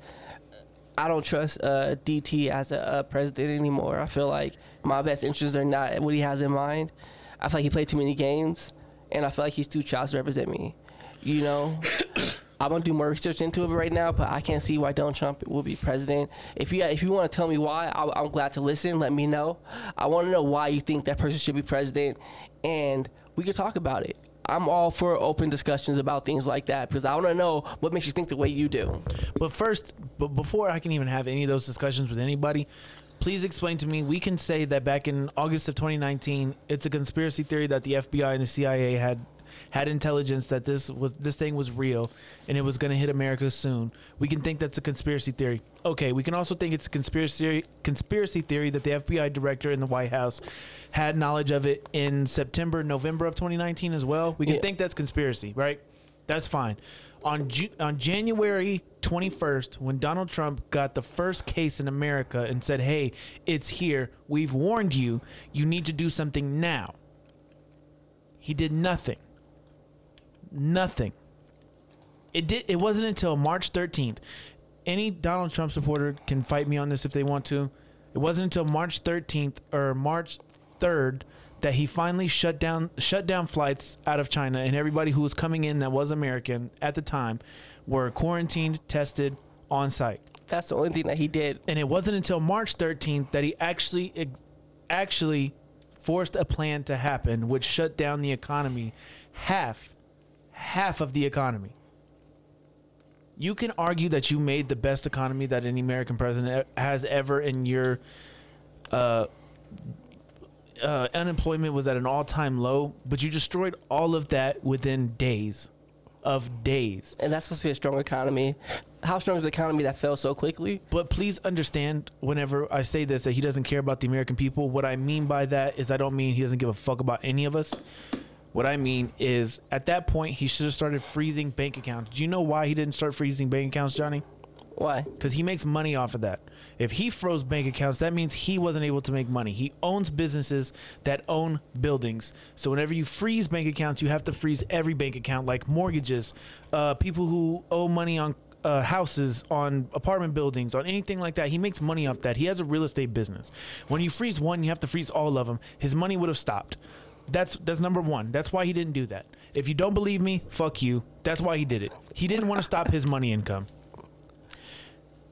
I don't trust uh, DT as a, a president anymore. I feel like my best interests are not what he has in mind. I feel like he played too many games, and I feel like he's too child to represent me. You know, [COUGHS] I'm gonna do more research into it right now, but I can't see why Donald Trump will be president. If you if you want to tell me why, I, I'm glad to listen. Let me know. I want to know why you think that person should be president, and we can talk about it. I'm all for open discussions about things like that because I want to know what makes you think the way you do. But first, but before I can even have any of those discussions with anybody, Please explain to me. We can say that back in August of 2019, it's a conspiracy theory that the FBI and the CIA had had intelligence that this was this thing was real and it was going to hit America soon. We can think that's a conspiracy theory. Okay, we can also think it's a conspiracy conspiracy theory that the FBI director in the White House had knowledge of it in September, November of 2019 as well. We can Yeah. think that's conspiracy, right? That's fine. On Ju- on January 21st, when Donald Trump got the first case in America and said, "Hey, it's here. We've warned you. You need to do something now." He did nothing. Nothing. It did. It wasn't until March 13th. Any Donald Trump supporter can fight me on this if they want to. It wasn't until March 13th or March 3rd that he finally shut down shut down flights out of China, and everybody who was coming in that was American at the time were quarantined, tested on site. That's the only thing that he did. And it wasn't until March 13th that he actually actually forced a plan to happen, which shut down the economy, half, half of the economy. You can argue that you made the best economy that any American president has ever in your uh, uh, unemployment was at an all-time low, but you destroyed all of that within days of days. And that's supposed to be a strong economy. How strong is the economy that fell so quickly? But please understand whenever I say this that he doesn't care about the American people. What I mean by that is I don't mean he doesn't give a fuck about any of us. What I mean is at that point he should have started freezing bank accounts. Do you know why he didn't start freezing bank accounts, Johnny? Why? Because he makes money off of that. If he froze bank accounts, that means he wasn't able to make money. He owns businesses that own buildings. So whenever you freeze bank accounts, you have to freeze every bank account, like mortgages, uh, people who owe money on uh, houses, on apartment buildings, on anything like that. He makes money off that. He has a real estate business. When you freeze one, you have to freeze all of them. His money would have stopped. That's that's number one. That's why he didn't do that. If you don't believe me, fuck you. That's why he did it. He didn't want to stop his money income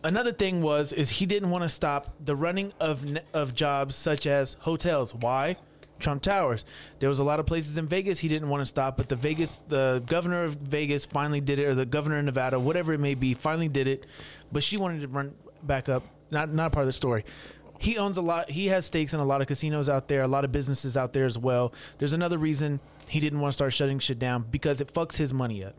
another thing was is he didn't want to stop the running of of jobs such as hotels. Why? Trump Towers. There was a lot of places in Vegas he didn't want to stop, but the Vegas, the governor of Vegas finally did it, or the governor of Nevada, whatever it may be, finally did it. But she wanted to run back up. Not not part of the story. He owns a lot. He has stakes in a lot of casinos out there, a lot of businesses out there as well. There's another reason he didn't want to start shutting shit down because it fucks his money up.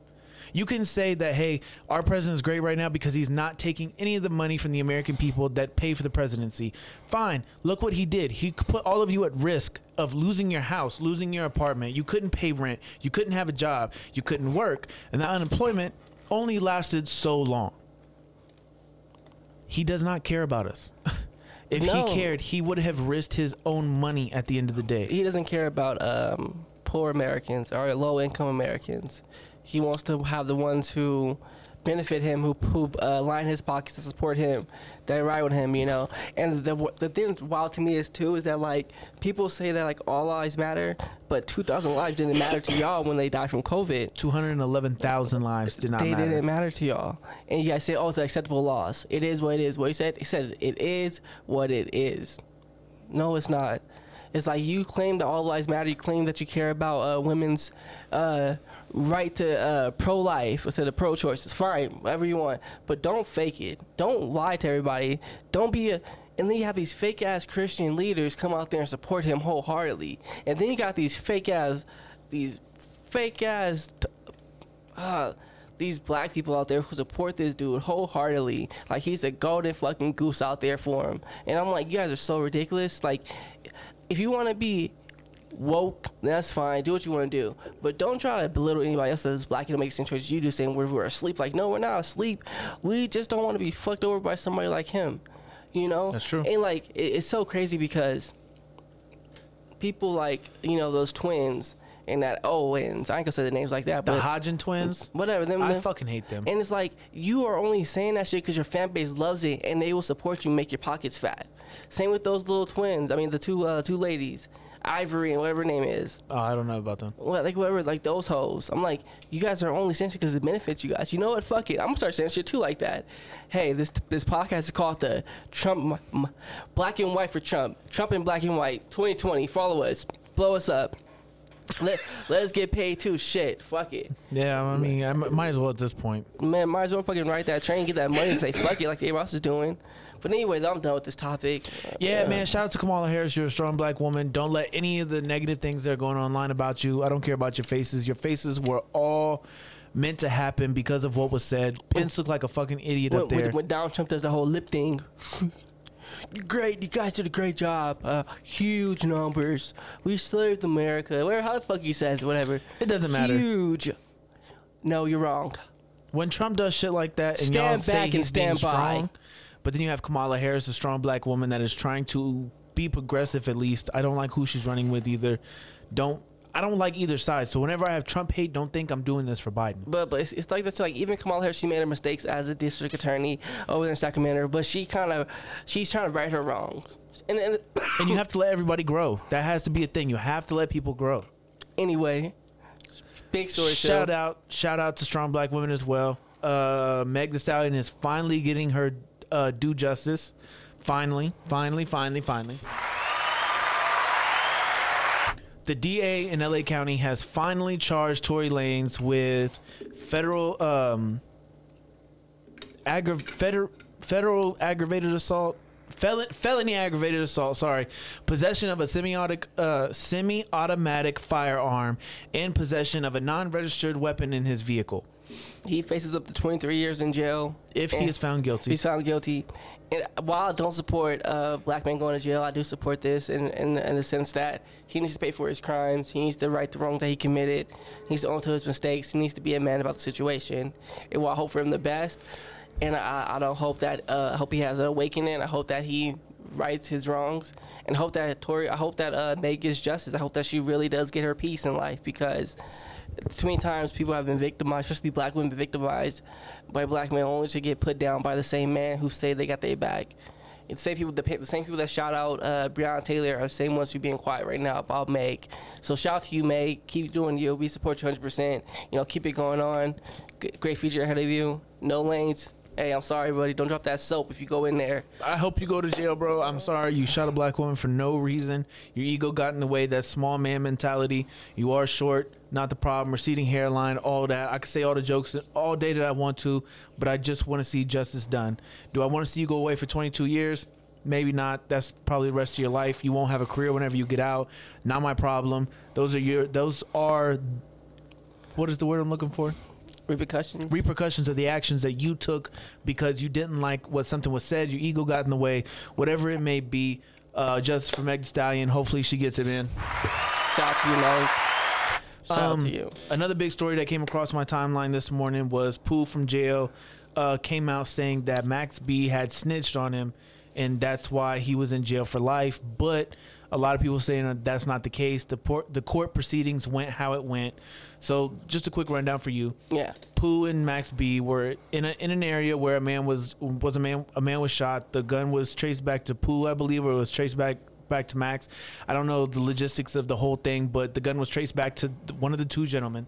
You can say that, hey, our president is great right now because he's not taking any of the money from the American people that pay for the presidency. Fine. Look what he did. He put all of you at risk of losing your house, losing your apartment. You couldn't pay rent. You couldn't have a job. You couldn't work. And the unemployment only lasted so long. He does not care about us. [LAUGHS] if No. he cared, he would have risked his own money at the end of the day. He doesn't care about um, poor Americans or low income Americans. He wants to have the ones who benefit him, who, who uh, line his pockets to support him, that ride with him, you know. And the the thing wild to me is too is that like people say that like all lives matter, but 2,000 lives didn't matter to y'all when they died from COVID. 211,000 lives did not they matter. didn't matter to y'all. And you guys say, oh, it's an acceptable loss. It is what it is. What he said, he said, it is what it is. No, it's not. It's like you claim that all lives matter. You claim that you care about uh, women's uh, right to uh, pro-life instead of pro-choice. It's fine, whatever you want, but don't fake it. Don't lie to everybody. Don't be a. And then you have these fake ass Christian leaders come out there and support him wholeheartedly. And then you got these fake ass, these fake ass uh, these black people out there who support this dude wholeheartedly. Like he's a golden fucking goose out there for him. And I'm like, you guys are so ridiculous. Like, if you want to be woke, that's fine. Do what you want to do. But don't try to belittle anybody else that's black and make the same choices you do, saying we're, we're asleep. Like, no, we're not asleep. We just don't want to be fucked over by somebody like him. You know? That's true. And like, it, it's so crazy because people like, you know, those twins and that Owens, I ain't gonna say the names like that, The but Hodgin twins? whatever. Them, I them- fucking hate them. and it's like you are only saying that shit because your fan base loves it and they will support you, make your pockets fat. Same with those little twins. I mean, the two uh, two ladies, Ivory and whatever her name is. Oh, I don't know about them. What like whatever like those hoes. I'm like, you guys are only shit because it benefits you guys. You know what? Fuck it. I'm gonna start censoring too like that. Hey, this this podcast is called the Trump m- Black and White for Trump. Trump and Black and White 2020. Follow us. Blow us up. Let, let us get paid too. Shit. Fuck it. Yeah, I mean, I m- might as well at this point. Man, might as well fucking ride that train, get that money, and say fuck it, like everybody else is doing. But anyways, I'm done with this topic. Yeah, Uh, man. Shout out to Kamala Harris. You're a strong black woman. Don't let any of the negative things that are going online about you. I don't care about your faces. Your faces were all meant to happen because of what was said. Pence looked like a fucking idiot When, up there. when, when Donald Trump does the whole lip thing. Great. You guys did a great job. Uh, huge numbers. We served America. Where? How the fuck he says? Whatever. It doesn't matter. Huge. No, you're wrong. when Trump does shit like that and y'all Stand say back and he's being stand by. strong, but then you have Kamala Harris, a strong black woman that is trying to be progressive at least. I don't like who she's running with either. Don't I don't like either side. So whenever I have Trump hate, don't think I'm doing this for Biden. But but it's, it's like that's like even Kamala Harris, she made her mistakes as a district attorney over in Sacramento. But she kind of she's trying to right her wrongs. And, and [COUGHS] And you have to let everybody grow. That has to be a thing. You have to let people grow. anyway, big story. Shout too. out, shout out to strong black women as well. Uh, Meg Thee Stallion is finally getting her uh, due justice. Finally, finally, finally, finally. The DA in LA County has finally charged Tory Lanez with federal um, aggra- feder- federal aggravated assault, fel- felony aggravated assault. Sorry, possession of a semi-automatic uh, semi-automatic firearm and possession of a non-registered weapon in his vehicle. He faces up to 23 years in jail If he is found guilty, He's found guilty. And while I don't support uh, black men going to jail, I do support this in, in, in the sense that he needs to pay for his crimes. He needs to right the wrongs that he committed. He needs to own to his mistakes. He needs to be a man about the situation. And while I hope for him the best, and I, I don't hope that uh, I hope he has an awakening. I hope that he rights his wrongs, and hope that Tory. I hope that uh, Meg gets justice. I hope that she really does get her peace in life because too many times people have been victimized, especially black women, victimized by black men only to get put down by the same man who say they got their back. And the same people, the, the same people that shout out uh, Breonna Taylor are the same ones who being quiet right now about Meg. So shout out to you, Meg. Keep doing you. We support you 100%. You know, keep it going on. G- great future ahead of you. No lanes. Hey, I'm sorry, buddy. Don't drop that soap if you go in there. I hope you go to jail, bro. I'm sorry you shot a black woman for no reason. Your ego got in the way. That small man mentality. You are short, not the problem. Receding hairline, all that. I could say all the jokes all day that I want to, but I just want to see justice done. Do I want to see you go away for 22 years? Maybe not. That's probably the rest of your life. You won't have a career whenever you get out. Not my problem. Those are your. Those are. What is the word I'm looking for? Repercussions. repercussions of the actions that you took because you didn't like what something was said, your ego got in the way, whatever it may be. Uh, justice for Meg Thee Stallion. Hopefully she gets it in. shout out to you, Meg. Shout out Um, to you. Another big story that came across my timeline this morning was Pooh from jail uh, came out saying that Max B had snitched on him, and that's why he was in jail for life. But a lot of people saying that that's not the case. The port, the court proceedings went how it went. So just a quick rundown for you. Yeah. Pooh and Max B were in a, in an area where a man was was a man a man was shot. The gun was traced back to Pooh, I believe, or it was traced back back to Max. I don't know the logistics of the whole thing, but the gun was traced back to one of the two gentlemen.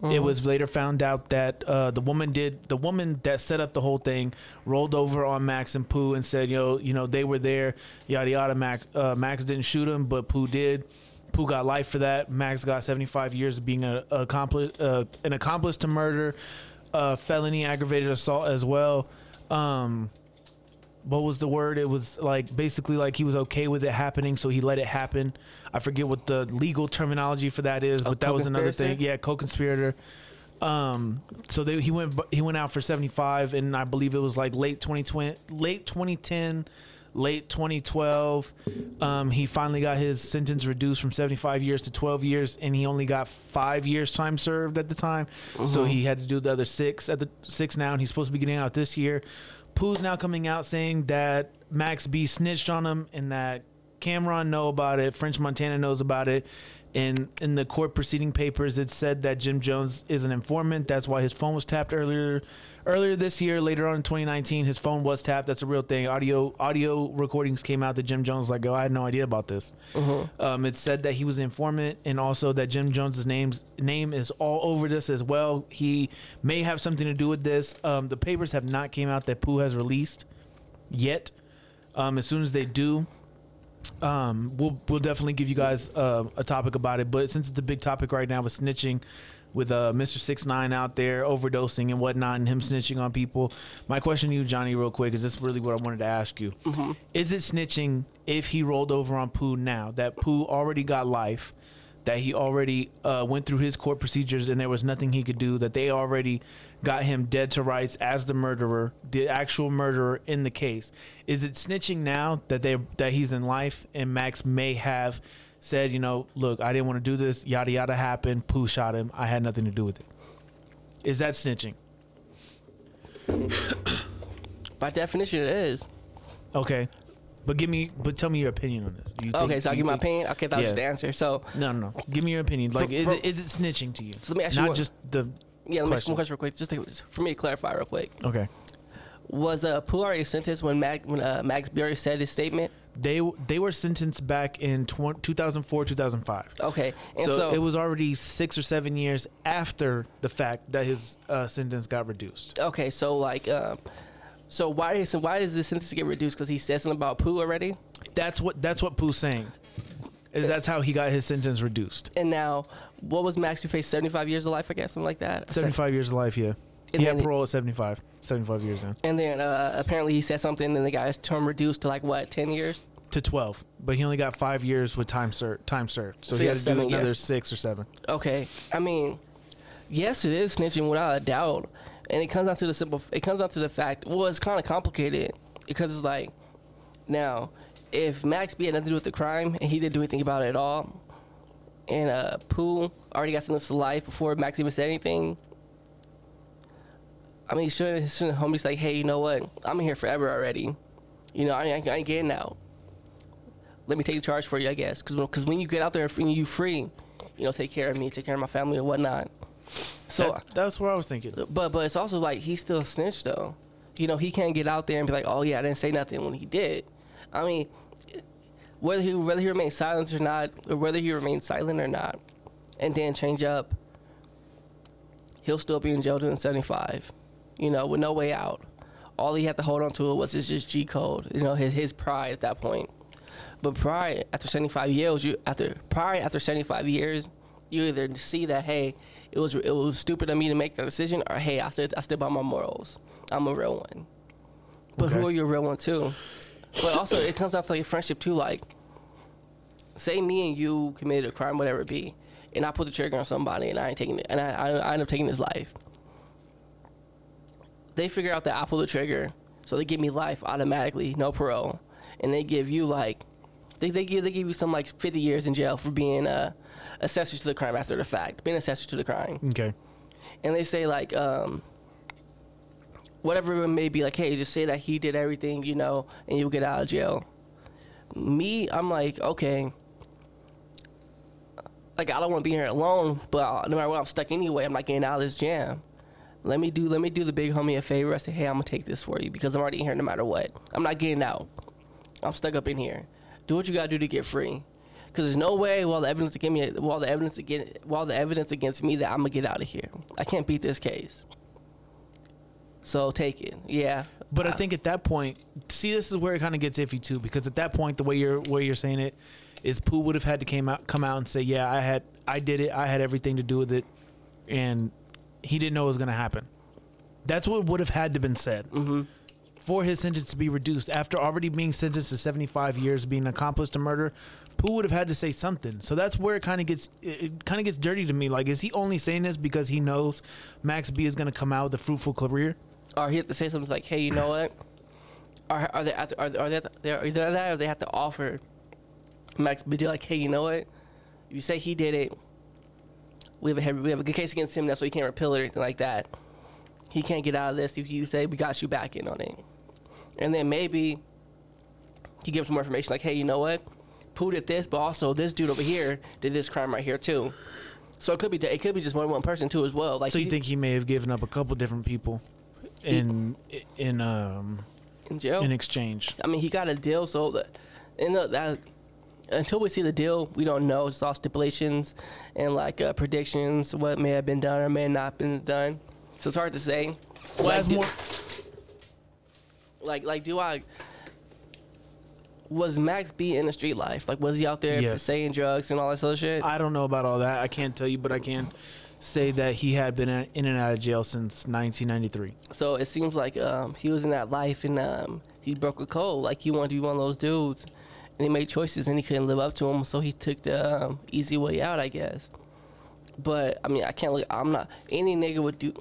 It was later found out that uh, the woman did the woman that set up the whole thing rolled over on Max and Pooh and said, "Yo, you know they were there, yada yada." Max uh, Max didn't shoot him, but Pooh did. Pooh got life for that. Max got 75 years of being a, a accomplice, uh, an accomplice to murder, uh, felony aggravated assault as well. Um, what was the word? It was like basically like he was okay with it happening, so he let it happen. I forget what the legal terminology for that is, Oh, but that was another thing. Yeah, co-conspirator. Um, so they, he went he went out for 75, and I believe it was like late 2020, late 2010, late 2012. Um, he finally got his sentence reduced from 75 years to 12 years, and he only got five years time served at the time. So he had to do the other six at the six now, and he's supposed to be getting out this year. Pooh's now coming out saying that Max B snitched on him and that Cam'ron know about it, French Montana knows about it. And in the court proceeding papers, it said that Jim Jones is an informant. That's why his phone was tapped earlier, earlier this year. Later on in 2019, his phone was tapped. That's a real thing. Audio audio recordings came out that Jim Jones was like, "Oh, I had no idea about this." Um, it said that he was an informant, and also that Jim Jones's name's name is all over this as well. He may have something to do with this. Um, the papers have not came out that Pooh has released yet. Um, as soon as they do, um, we'll we'll definitely give you guys uh, a topic about it. But since it's a big topic right now with snitching, with uh, Mr. Six Nine out there overdosing and whatnot, and him snitching on people. My question to you, Johnny, real quick, is this really what I wanted to ask you? Mm-hmm. Is it snitching if he rolled over on Pooh now that Pooh already got life? That he already uh, went through his court procedures and there was nothing he could do. That they already got him dead to rights as the murderer, the actual murderer in the case. Is it snitching now that they that he's in life and Max may have said, you know, look, I didn't want to do this. Yada yada happened. Pooh shot him. I had nothing to do with it. Is that snitching? [COUGHS] By definition, it is. Okay, but give me, but tell me your opinion on this. Do you Okay, think- so I'll you give my opinion. Okay, that was Yeah. the answer. So No, no, no. Give me your opinion. Like, For- is for- it is it snitching to you? So let me ask you Not just the. Yeah, let me ask you one question real quick, just to, for me to clarify real quick. Okay. Was uh, Pooh already sentenced when Mag, when uh, Max Berry said his statement? They they were sentenced back in tw- 2004 2005. Okay, and So, so, it was already six or seven years after the fact that his uh, sentence got reduced. okay. So like, um, so why is why is the sentence get reduced? Because he said something about Pooh already, That's what that's what Pooh's saying. Is that's how he got his sentence reduced? and now what was Max? Faced seventy five years of life, I guess, something like that. 75 years of life, yeah. And He had parole at 75. 75 years now. And then uh, apparently he said something, and the guy's term reduced to like what, ten years? To 12, but he only got five years with time served. Time served, so, So he had to do another years. six or seven. Okay, I mean, yes, it is snitching without a doubt, and it comes down to the simple. It comes down to the fact. Well, it's kind of complicated because it's like, now, if Max B had nothing to do with the crime and he didn't do anything about it at all, and uh, Pooh already got sentenced to life before Max even said anything. I mean, shouldn't shouldn't homies like, hey, you know what? I'm in here forever already. You know, I ain't, I ain't getting out. Let me take the charge for you, I guess, because because when you get out there and you free, you know, take care of me, take care of my family and whatnot. So, That- that's what I was thinking. but but it's also like he still snitched though. You know, he can't get out there and be like, oh yeah, I didn't say nothing when he did. I mean, whether he whether he remains silent or not, or whether he remains silent or not, and then change up, he'll still be in jail doing 75. You know, with no way out. All he had to hold on to was his just G code. You know, his his pride at that point. But pride after 75 years, you after pride after 75 years, you either see that hey, it was it was stupid of me to make that decision, or hey, I stood I stood by my morals. I'm a real one. But who are you a real one too? But also, it comes down to like a friendship too. Like, say me and you committed a crime, whatever it be, and I put the trigger on somebody, and I ain't taking it, and I, I, I end up taking his life. They figure out that I pulled the trigger, so they give me life automatically, no parole, and they give you like, they, they give they give you some like 50 years in jail for being uh, accessory to the crime after the fact, being accessory to the crime Okay. and they say like um whatever it may be like hey just say that he did everything you know and you'll get out of jail. Me i'm like okay. Like i don't want to be here alone but no matter what i'm stuck anyway. I'm not getting out of this jam. Let me do let me do the big homie a favor. I say hey i'm gonna take this for you because i'm already here no matter what. I'm not getting out. I'm stuck up in here. Do what you gotta do to get free. Because there's no way while the evidence against me, while the evidence against, while the evidence against me, that I'm gonna get out of here. I can't beat this case. So take it, yeah. But I Uh, think at that point, see, this is where it kind of gets iffy too, because at that point, the way you're way you're saying it is, Pooh would have had to came out come out and say, yeah, I had I did it, I had everything to do with it, and he didn't know it was gonna happen. That's what would have had to been said Mm-hmm. for his sentence to be reduced after already being sentenced to 75 years, being accomplice to murder. Pooh would have had to say something. So that's where it kind of gets it, it kind of gets dirty to me. Like, is he only saying this because he knows Max B is gonna come out with a fruitful career? Or he have to say something like, "Hey, you know what? Are are they are they, are they, they're either that or they have to offer Max B like, hey, you know what? You say he did it, we have a heavy, we have a good case against him now, so he can't repeal it or anything like that. He can't get out of this. If you say we got you back in on it, and then maybe he gives more information like, hey, you know what? Pooh did this, but also this dude over here did this crime right here too. So it could be it could be just more than one person too as well. Like So you he- think he may have given up a couple different people in in um in jail? in exchange? I mean, he got a deal, so that, and the, that until we see the deal, we don't know. It's all stipulations and like uh, predictions, what may have been done or may have not been done. So it's hard to say. Well, like, do, more like, like, do I? Was Max B in the street life? Like, was he out there Yes. saying drugs and all this other shit? I don't know about all that. I can't tell you, but I can say that he had been in and out of jail since 1993. So it seems like um, he was in that life and um, he broke a code. Like he wanted to be one of those dudes, and he made choices and he couldn't live up to them. So he took the um, easy way out, I guess. But I mean, I can't look. I'm not any nigga would do.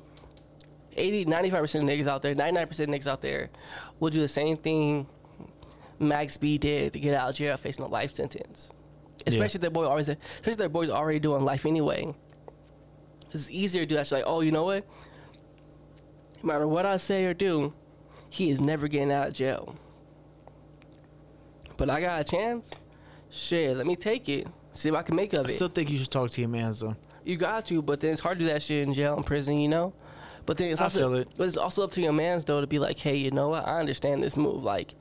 80, 95 percent of niggas out there, 99 percent of niggas out there, will do the same thing Max B did to get out of jail facing a life sentence. Especially yeah. their boy always, especially their boys already doing life anyway. It's easier to do that. It's like, oh, you know what? No matter what I say or do, he is never getting out of jail. But I got a chance. Shit, let me take it. See what I can make of I it. I still think you should talk to your man, though. You got to, but then it's hard to do that shit in jail and prison, you know. But then it's also, I feel it. But it's also up to your man's though to be like, hey, you know what? I understand this move. Like,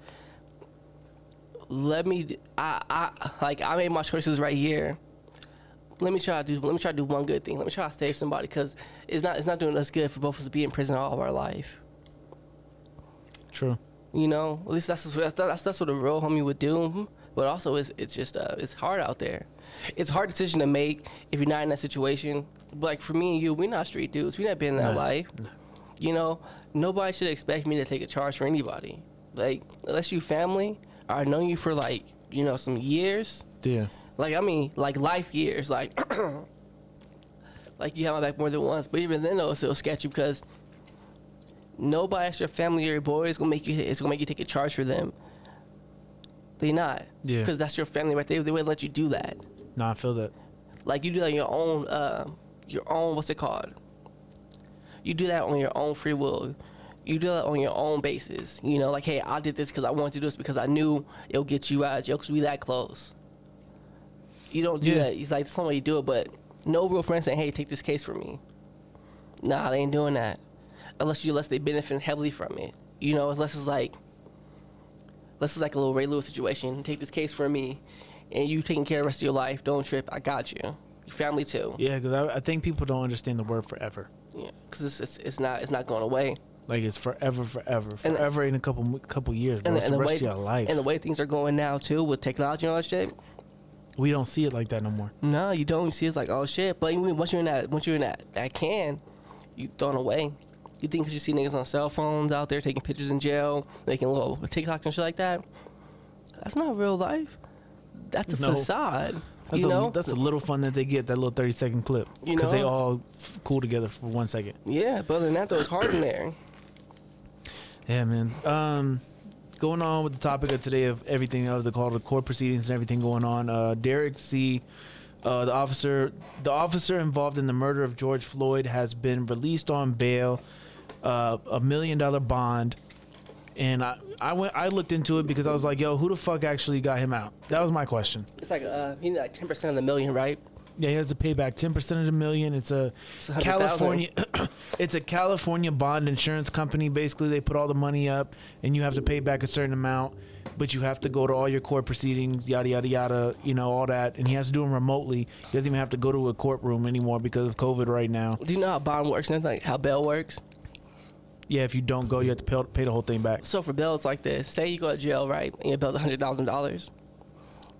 let me. I I like I made my choices right here let me try to do let me try to do one good thing. Let me try to save somebody because it's not it's not doing us good for both of us to be in prison all of our life. True. You know, at least that's that's that's what a real homie would do. But also, it's it's just uh, it's hard out there. It's a hard decision to make if you're not in that situation. But like for me and you, we're not street dudes. We've not been in that no. life. No. You know, nobody should expect me to take a charge for anybody. Like unless you family, or I know you for like you know some years. Yeah like I mean, like life years, like [CLEARS THROAT] like you have my back more than once. But even then, though, it's still sketchy because nobody at your family or your boy is gonna make you. It's gonna make you take a charge for them. They not. Yeah. Because that's your family right there. They wouldn't let you do that. No, I feel that. Like you do that on your own. Uh, your own. What's it called? You do that on your own free will. You do that on your own basis. You know, like, hey, I did this because I wanted to do this because I knew it'll get you out of jail because we that close. You don't do yeah. that. He's like, some way you do it, but no real friend saying, hey, take this case for me. Nah, they ain't doing that. Unless you, unless they benefit heavily from it. You know, unless it's like, unless it's like a little Ray Lewis situation. Take this case for me, and you taking care of the rest of your life. Don't trip. I got you. Your family too. Yeah, because I, I, think people don't understand the word forever. Yeah, because it's, it's, it's not it's not going away. Like it's forever, forever, forever and, in a couple couple years, bro. And, and the, the rest way, of your life. And the way things are going now too, with technology and all that shit, we don't see it like that no more. No, you don't see it's like oh shit. But once you're in that, once you're in that that can, you thrown away. You think because you see niggas on cell phones out there taking pictures in jail, making little TikToks and shit like that. That's not real life. That's a no. facade. That's you a, know, that's a little fun that they get that little thirty second clip because they all f- cool together for one second. Yeah, but other than that, though, it's hard in there. Yeah, man. Um, going on with the topic of today of everything of the call to court proceedings and everything going on. Uh, Derek C. Uh, the officer, the officer involved in the murder of George Floyd, has been released on bail, uh, a million dollar bond, and I, I went, I looked into it because I was like, yo, who the fuck actually got him out? That was my question. It's like uh, he need like ten percent of the million, right? Yeah, he has to pay back ten percent of the million. It's a it's California. [CLEARS THROAT] it's a California bond insurance company. Basically, they put all the money up, and you have to pay back a certain amount. But you have to go to all your court proceedings, yada yada yada. You know all that, and he has to do them remotely. He doesn't even have to go to a courtroom anymore because of COVID right now. Do you know how bond works and like how bail works? Yeah, if you don't go, you have to pay, pay the whole thing back. So for bail, it's like this: say you go to jail, right, and your bail's hundred thousand dollars.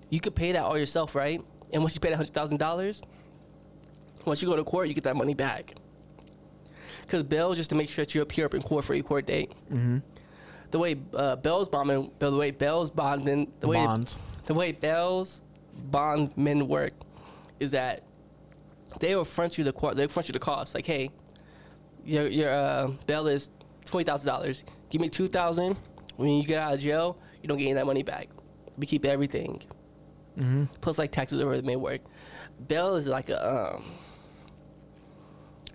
You could pay that all yourself, right? And once you pay that hundred thousand dollars, once you go to court, you get that money back. Because bail is just to make sure that you appear up in court for your court date. Mm-hmm. The way uh, Bell's bondman, the way Bell's bondman, the, way bonds, the way Bell's bondmen work, is that they will front you the court. They front you the cost. Like, hey, your your uh, bail is twenty thousand dollars. Give me two thousand. When you get out of jail, you don't get any of that money back. We keep everything. Mm-hmm. Plus, like taxes over the may work. Bail is like a um,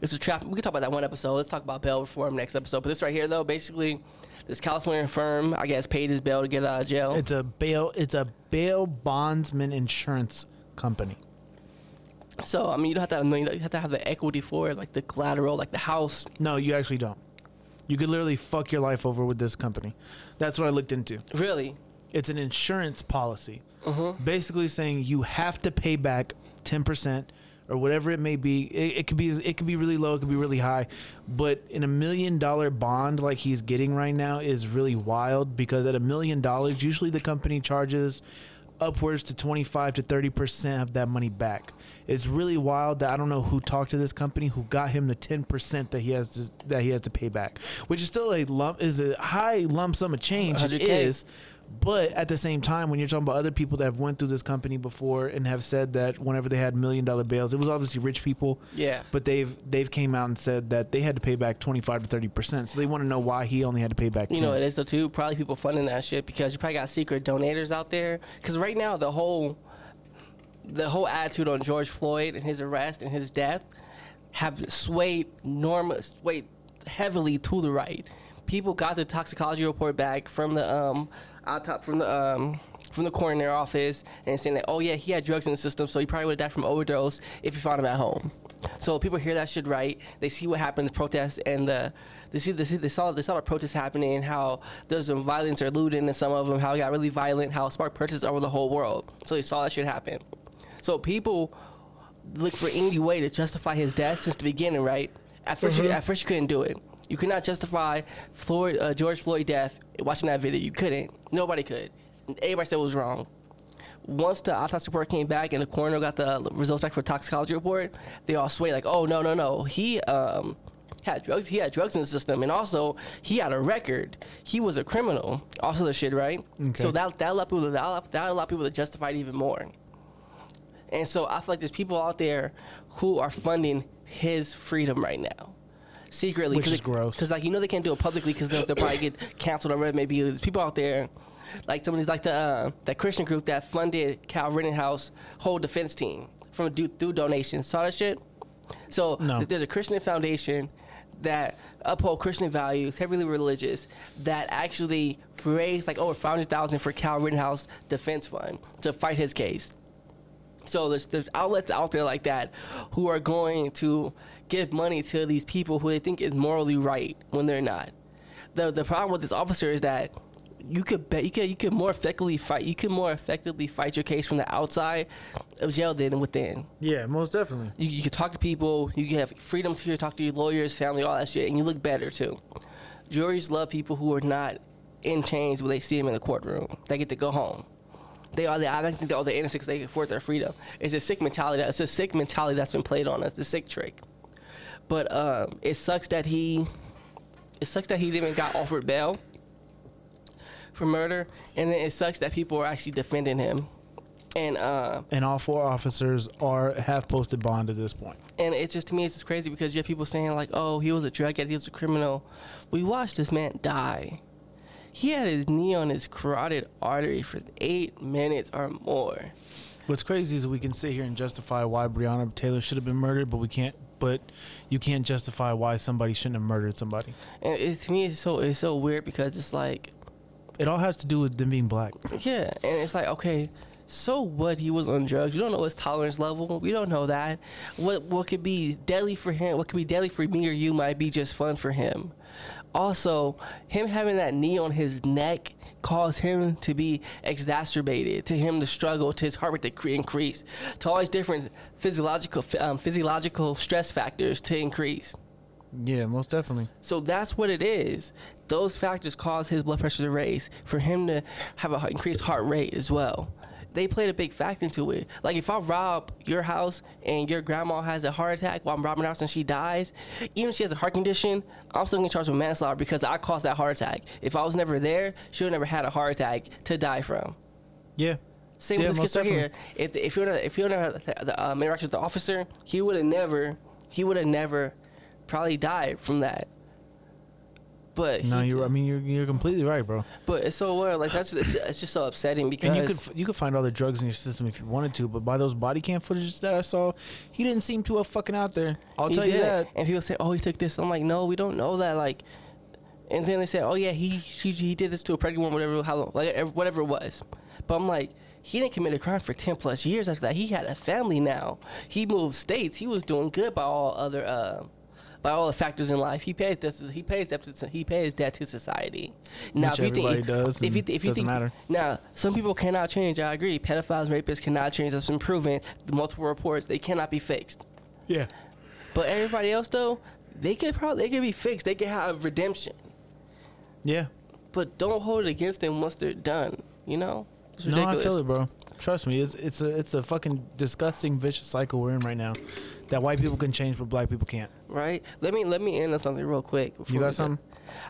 it's a trap. We can talk about that one episode. Let's talk about bail reform next episode. But this right here, though, basically, this California firm, I guess, paid his bail to get out of jail. It's a bail. It's a bail bondsman insurance company. So I mean, you don't have to have. You have to have the equity for it, like the collateral, like the house. No, you actually don't. You could literally fuck your life over with this company. That's what I looked into. Really? It's an insurance policy mm-hmm. basically saying you have to pay back 10% or whatever it may be. It, it, could be it could be really low, it could be really high, but in a million dollar bond like he's getting right now is really wild because at a million dollars, usually the company charges upwards to 25 to 30 percent of that money back. It's really wild that I don't know who talked to this company who got him the 10 percent that he has to, that he has to pay back, which is still a lump is a high lump sum of change. It 100K. is. But at the same time, when you're talking about other people that have went through this company before and have said that whenever they had million dollar bails, it was obviously rich people. Yeah. But they've they've came out and said that they had to pay back 25 to 30 percent. So they want to know why he only had to pay back. 10. You know, it is the two Probably people funding that shit because you probably got secret donators out there. Because right now, the whole, the whole attitude on George Floyd and his arrest and his death, have swayed normal, swayed heavily to the right. People got the toxicology report back from the um, out top from the um, from the coroner office and saying that oh yeah he had drugs in the system so he probably would have died from overdose if you found him at home. So people hear that shit right. They see what happened the protests and the they see they, see, they saw they saw the protests happening and how there's some violence or looting in some of them. How it got really violent. How sparked protests over the whole world. So they saw that shit happen. So people look for any way to justify his death since the beginning, right? At 1st you, at first you couldn't do it. You could not justify Floyd, uh, George Floyd death watching that video. You couldn't. Nobody could. Everybody said it was wrong. Once the autopsy report came back and the coroner got the results back for toxicology report, they all sway like, "Oh no, no, no! He um, had drugs. He had drugs in the system, and also he had a record. He was a criminal. Also, the shit, right? So that that allowed people that allowed, that allowed people to justify it even more. And so I feel like there's people out there who are funding his freedom right now. Secretly, Which is gross. Because like you know they can't do it publicly because they'll, they'll probably get canceled or whatever it may be. There's people out there, like somebody like the uh, that Christian group that funded Kyle Rittenhouse whole defense team from do, through donations. Saw that shit. So No. th- there's a Christian foundation that uphold Christian values, heavily religious, that actually raised like over 500,000 for Kyle Rittenhouse Defense Fund to fight his case. So there's, there's outlets out there like that who are going to give money to these people who they think is morally right when they're not. The the problem with this officer is that you could bet you could you could more effectively fight you could more effectively fight your case from the outside of jail than within. Yeah, most definitely. You, you can talk to people. You can have freedom to talk to your lawyers, family, all that shit, and you look better too. Juries love people who are not in chains when they see them in the courtroom. They get to go home. They are. They, I don't think they're all the innocent because they can afford their freedom. It's a sick mentality. That, it's a sick mentality that's been played on us. It's a sick trick. But um, it sucks that he. It sucks that he even got offered bail for murder, and then it sucks that people are actually defending him. And uh, And all four officers are have posted bond at this point. and it's just to me it's just crazy because you have people saying like oh he was a drug addict he was a criminal we watched this man die he had his knee on his carotid artery for eight minutes or more What's crazy is we can sit here and justify why Breonna Taylor should have been murdered, but we can't. But you can't justify why somebody shouldn't have murdered somebody. and it's to me it's so it's so weird because it's like It all has to do with them being black. yeah and it's like okay so what? He was on drugs. We don't know his tolerance level. We don't know that. What what could be deadly for him what could be deadly for me or you might be just fun for him. Also him having that knee on his neck caused him to be exacerbated to him to struggle to his heart rate to cre- increase to all these different physiological um, physiological stress factors to increase Yeah, most definitely. so that's what it is. Those factors cause his blood pressure to raise, for him to have an increased heart rate as well. They played a big factor into it. Like if I rob your house and your grandma has a heart attack while I'm robbing her house and she dies, even if she has a heart condition, I'm still gonna charge with manslaughter because I caused that heart attack. If I was never there, she would never had a heart attack to die from. Yeah. Same Yeah, with this kid right here. If if you if you never had the um, interaction with the officer, he would have never he would have never probably died from that. But No, he you're. I mean, you're you're completely right, bro. But it's so weird. Like that's it's, it's just so upsetting because And you could you could find all the drugs in your system if you wanted to, but by those body cam footages that I saw, he didn't seem too fucking out there. I'll he tell you did. that. And people say, "Oh, he took this." I'm like, "No, we don't know that." Like, and then they say, "Oh yeah, he she, he did this to a pregnant woman, whatever, how long, like whatever it was." But I'm like, he didn't commit a crime for ten plus years after that. He had a family now. He moved states. He was doing good by all other. Uh, by all the factors in life, he pays this. He pays debt. To, he pays debt to society. Now, Which if you think, does, if you, and if you think, matter. now some people cannot change. I agree. Pedophiles, rapists cannot change. That's been proven. The multiple reports, they cannot be fixed. Yeah. But everybody else though, they could probably they could be fixed. They could have redemption. Yeah. But don't hold it against them once they're done. You know? It's No, I ridiculous. feel it, bro. Trust me, it's it's a it's a fucking disgusting vicious cycle we're in right now. That white people can change, but black people can't. Right. Let me let me end on something real quick. You got go. something?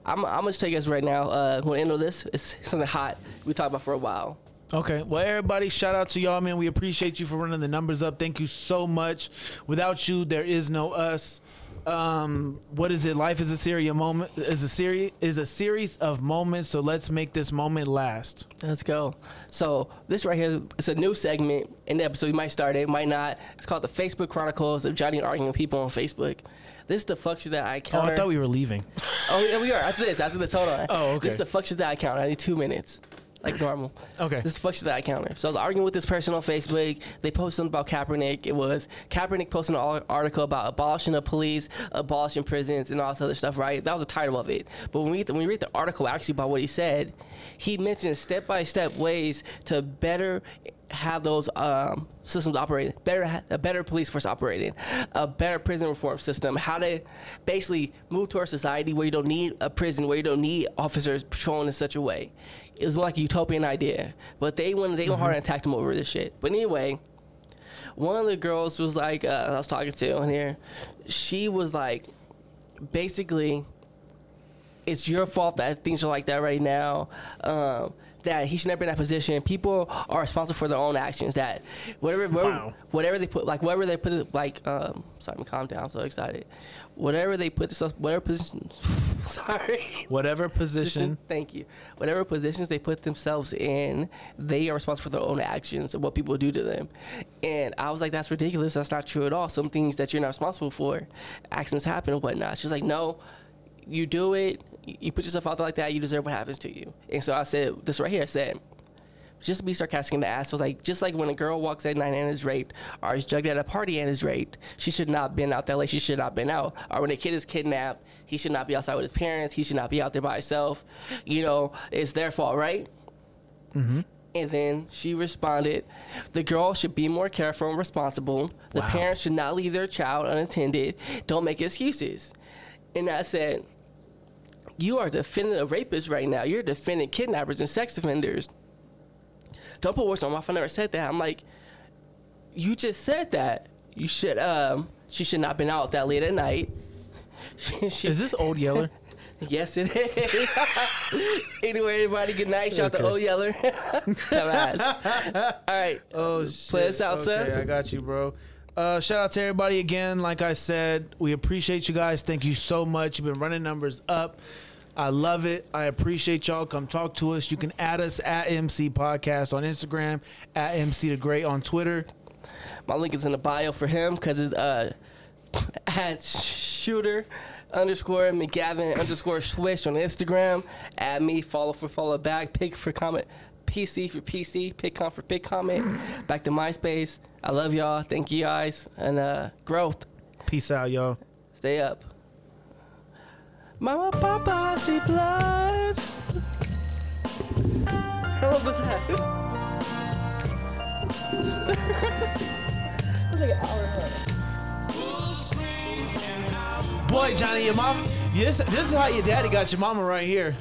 I'm I'm gonna tell us right now. Uh, I end on this, it's something hot we talked about for a while. Okay. Well, everybody, shout out to y'all, man. We appreciate you for running the numbers up. Thank you so much. Without you, there is no us. Um, what is it? Life is a series of moment. Is a series is a series of moments. So let's make this moment last. Let's go. So this right here is a new segment in the episode. You might start it, might not. It's called the Facebook Chronicles of Johnny arguing with people on Facebook. This is the fuck shit that I count. Oh. I thought we were leaving. Oh, yeah, we are. After this, after this, hold on. Oh, okay. This is the fuck shit that I counter. I need two minutes, like normal. Okay. This is the fuck shit that I counter. So I was arguing with this person on Facebook. They posted something about Kaepernick. It was Kaepernick posting an article about abolishing the police, abolishing prisons, and all this other stuff. Right? That was the title of it. But when we when we read the article actually about what he said, he mentioned step by step ways to better have those um, systems operating, better a better police force operating, a better prison reform system, how to basically move to our society where you don't need a prison, where you don't need officers patrolling in such a way. It was more like a utopian idea, but they went they went hard and attacked him over this shit. But anyway, one of the girls was like uh, I was talking to on here, she was like, basically, it's your fault that things are like that right now. Um, that he should never be in that position. People are responsible for their own actions. That whatever, whatever, Wow. whatever they put, like whatever they put, like um, sorry, I'm calm down. I'm so excited. Whatever they put themselves, whatever position, [LAUGHS] sorry, Whatever [LAUGHS] position. Thank you. Whatever positions they put themselves in, they are responsible for their own actions and what people do to them. And I was like, that's ridiculous. That's not true at all. Some things that you're not responsible for, accidents happen and whatnot. She's like, no, you do it. You put yourself out there like that. You deserve what happens to you. And so I said this right here. I said, just to be sarcastic in the ass, I was like, just like when a girl walks at night and is raped, or is drugged at a party and is raped, she should not have been out that late. She should not have been out. Or when a kid is kidnapped, he should not be outside with his parents. He should not be out there by himself. You know, it's their fault, right? Mm-hmm. And then she responded, the girl should be more careful and responsible. The Wow. parents should not leave their child unattended. Don't make excuses. And I said, you are defending a rapist right now. You're defending kidnappers and sex offenders. Don't put words on my mouth. I never said that. I'm like, you just said that. You should um she should not have been out that late at night. [LAUGHS] She- she- Is this old Yeller? [LAUGHS] yes it is. [LAUGHS] anyway, everybody, good night. Shout out to Old O Yeller. Dumbass. All right. Oh, Play us out, okay, sir. I got you, bro. Uh, shout out to everybody again. Like I said, we appreciate you guys. Thank you so much. You've been running numbers up. I love it. I appreciate y'all. Come talk to us. You can add us at MC Podcast on Instagram, at MC the Great on Twitter. My link is in the bio for him because it's uh [LAUGHS] at shooter underscore McGavin underscore swish on Instagram. Add me, follow for follow back, pick for comment, PC for PC, pick com for pick comment. Back to MySpace. I love y'all. Thank you guys and uh growth. Peace out, y'all. Stay up. Mama, Papa, I see blood. What was that? [LAUGHS] it was like an hour. Boy, Johnny, your mom. This, this is how your daddy got your mama right here.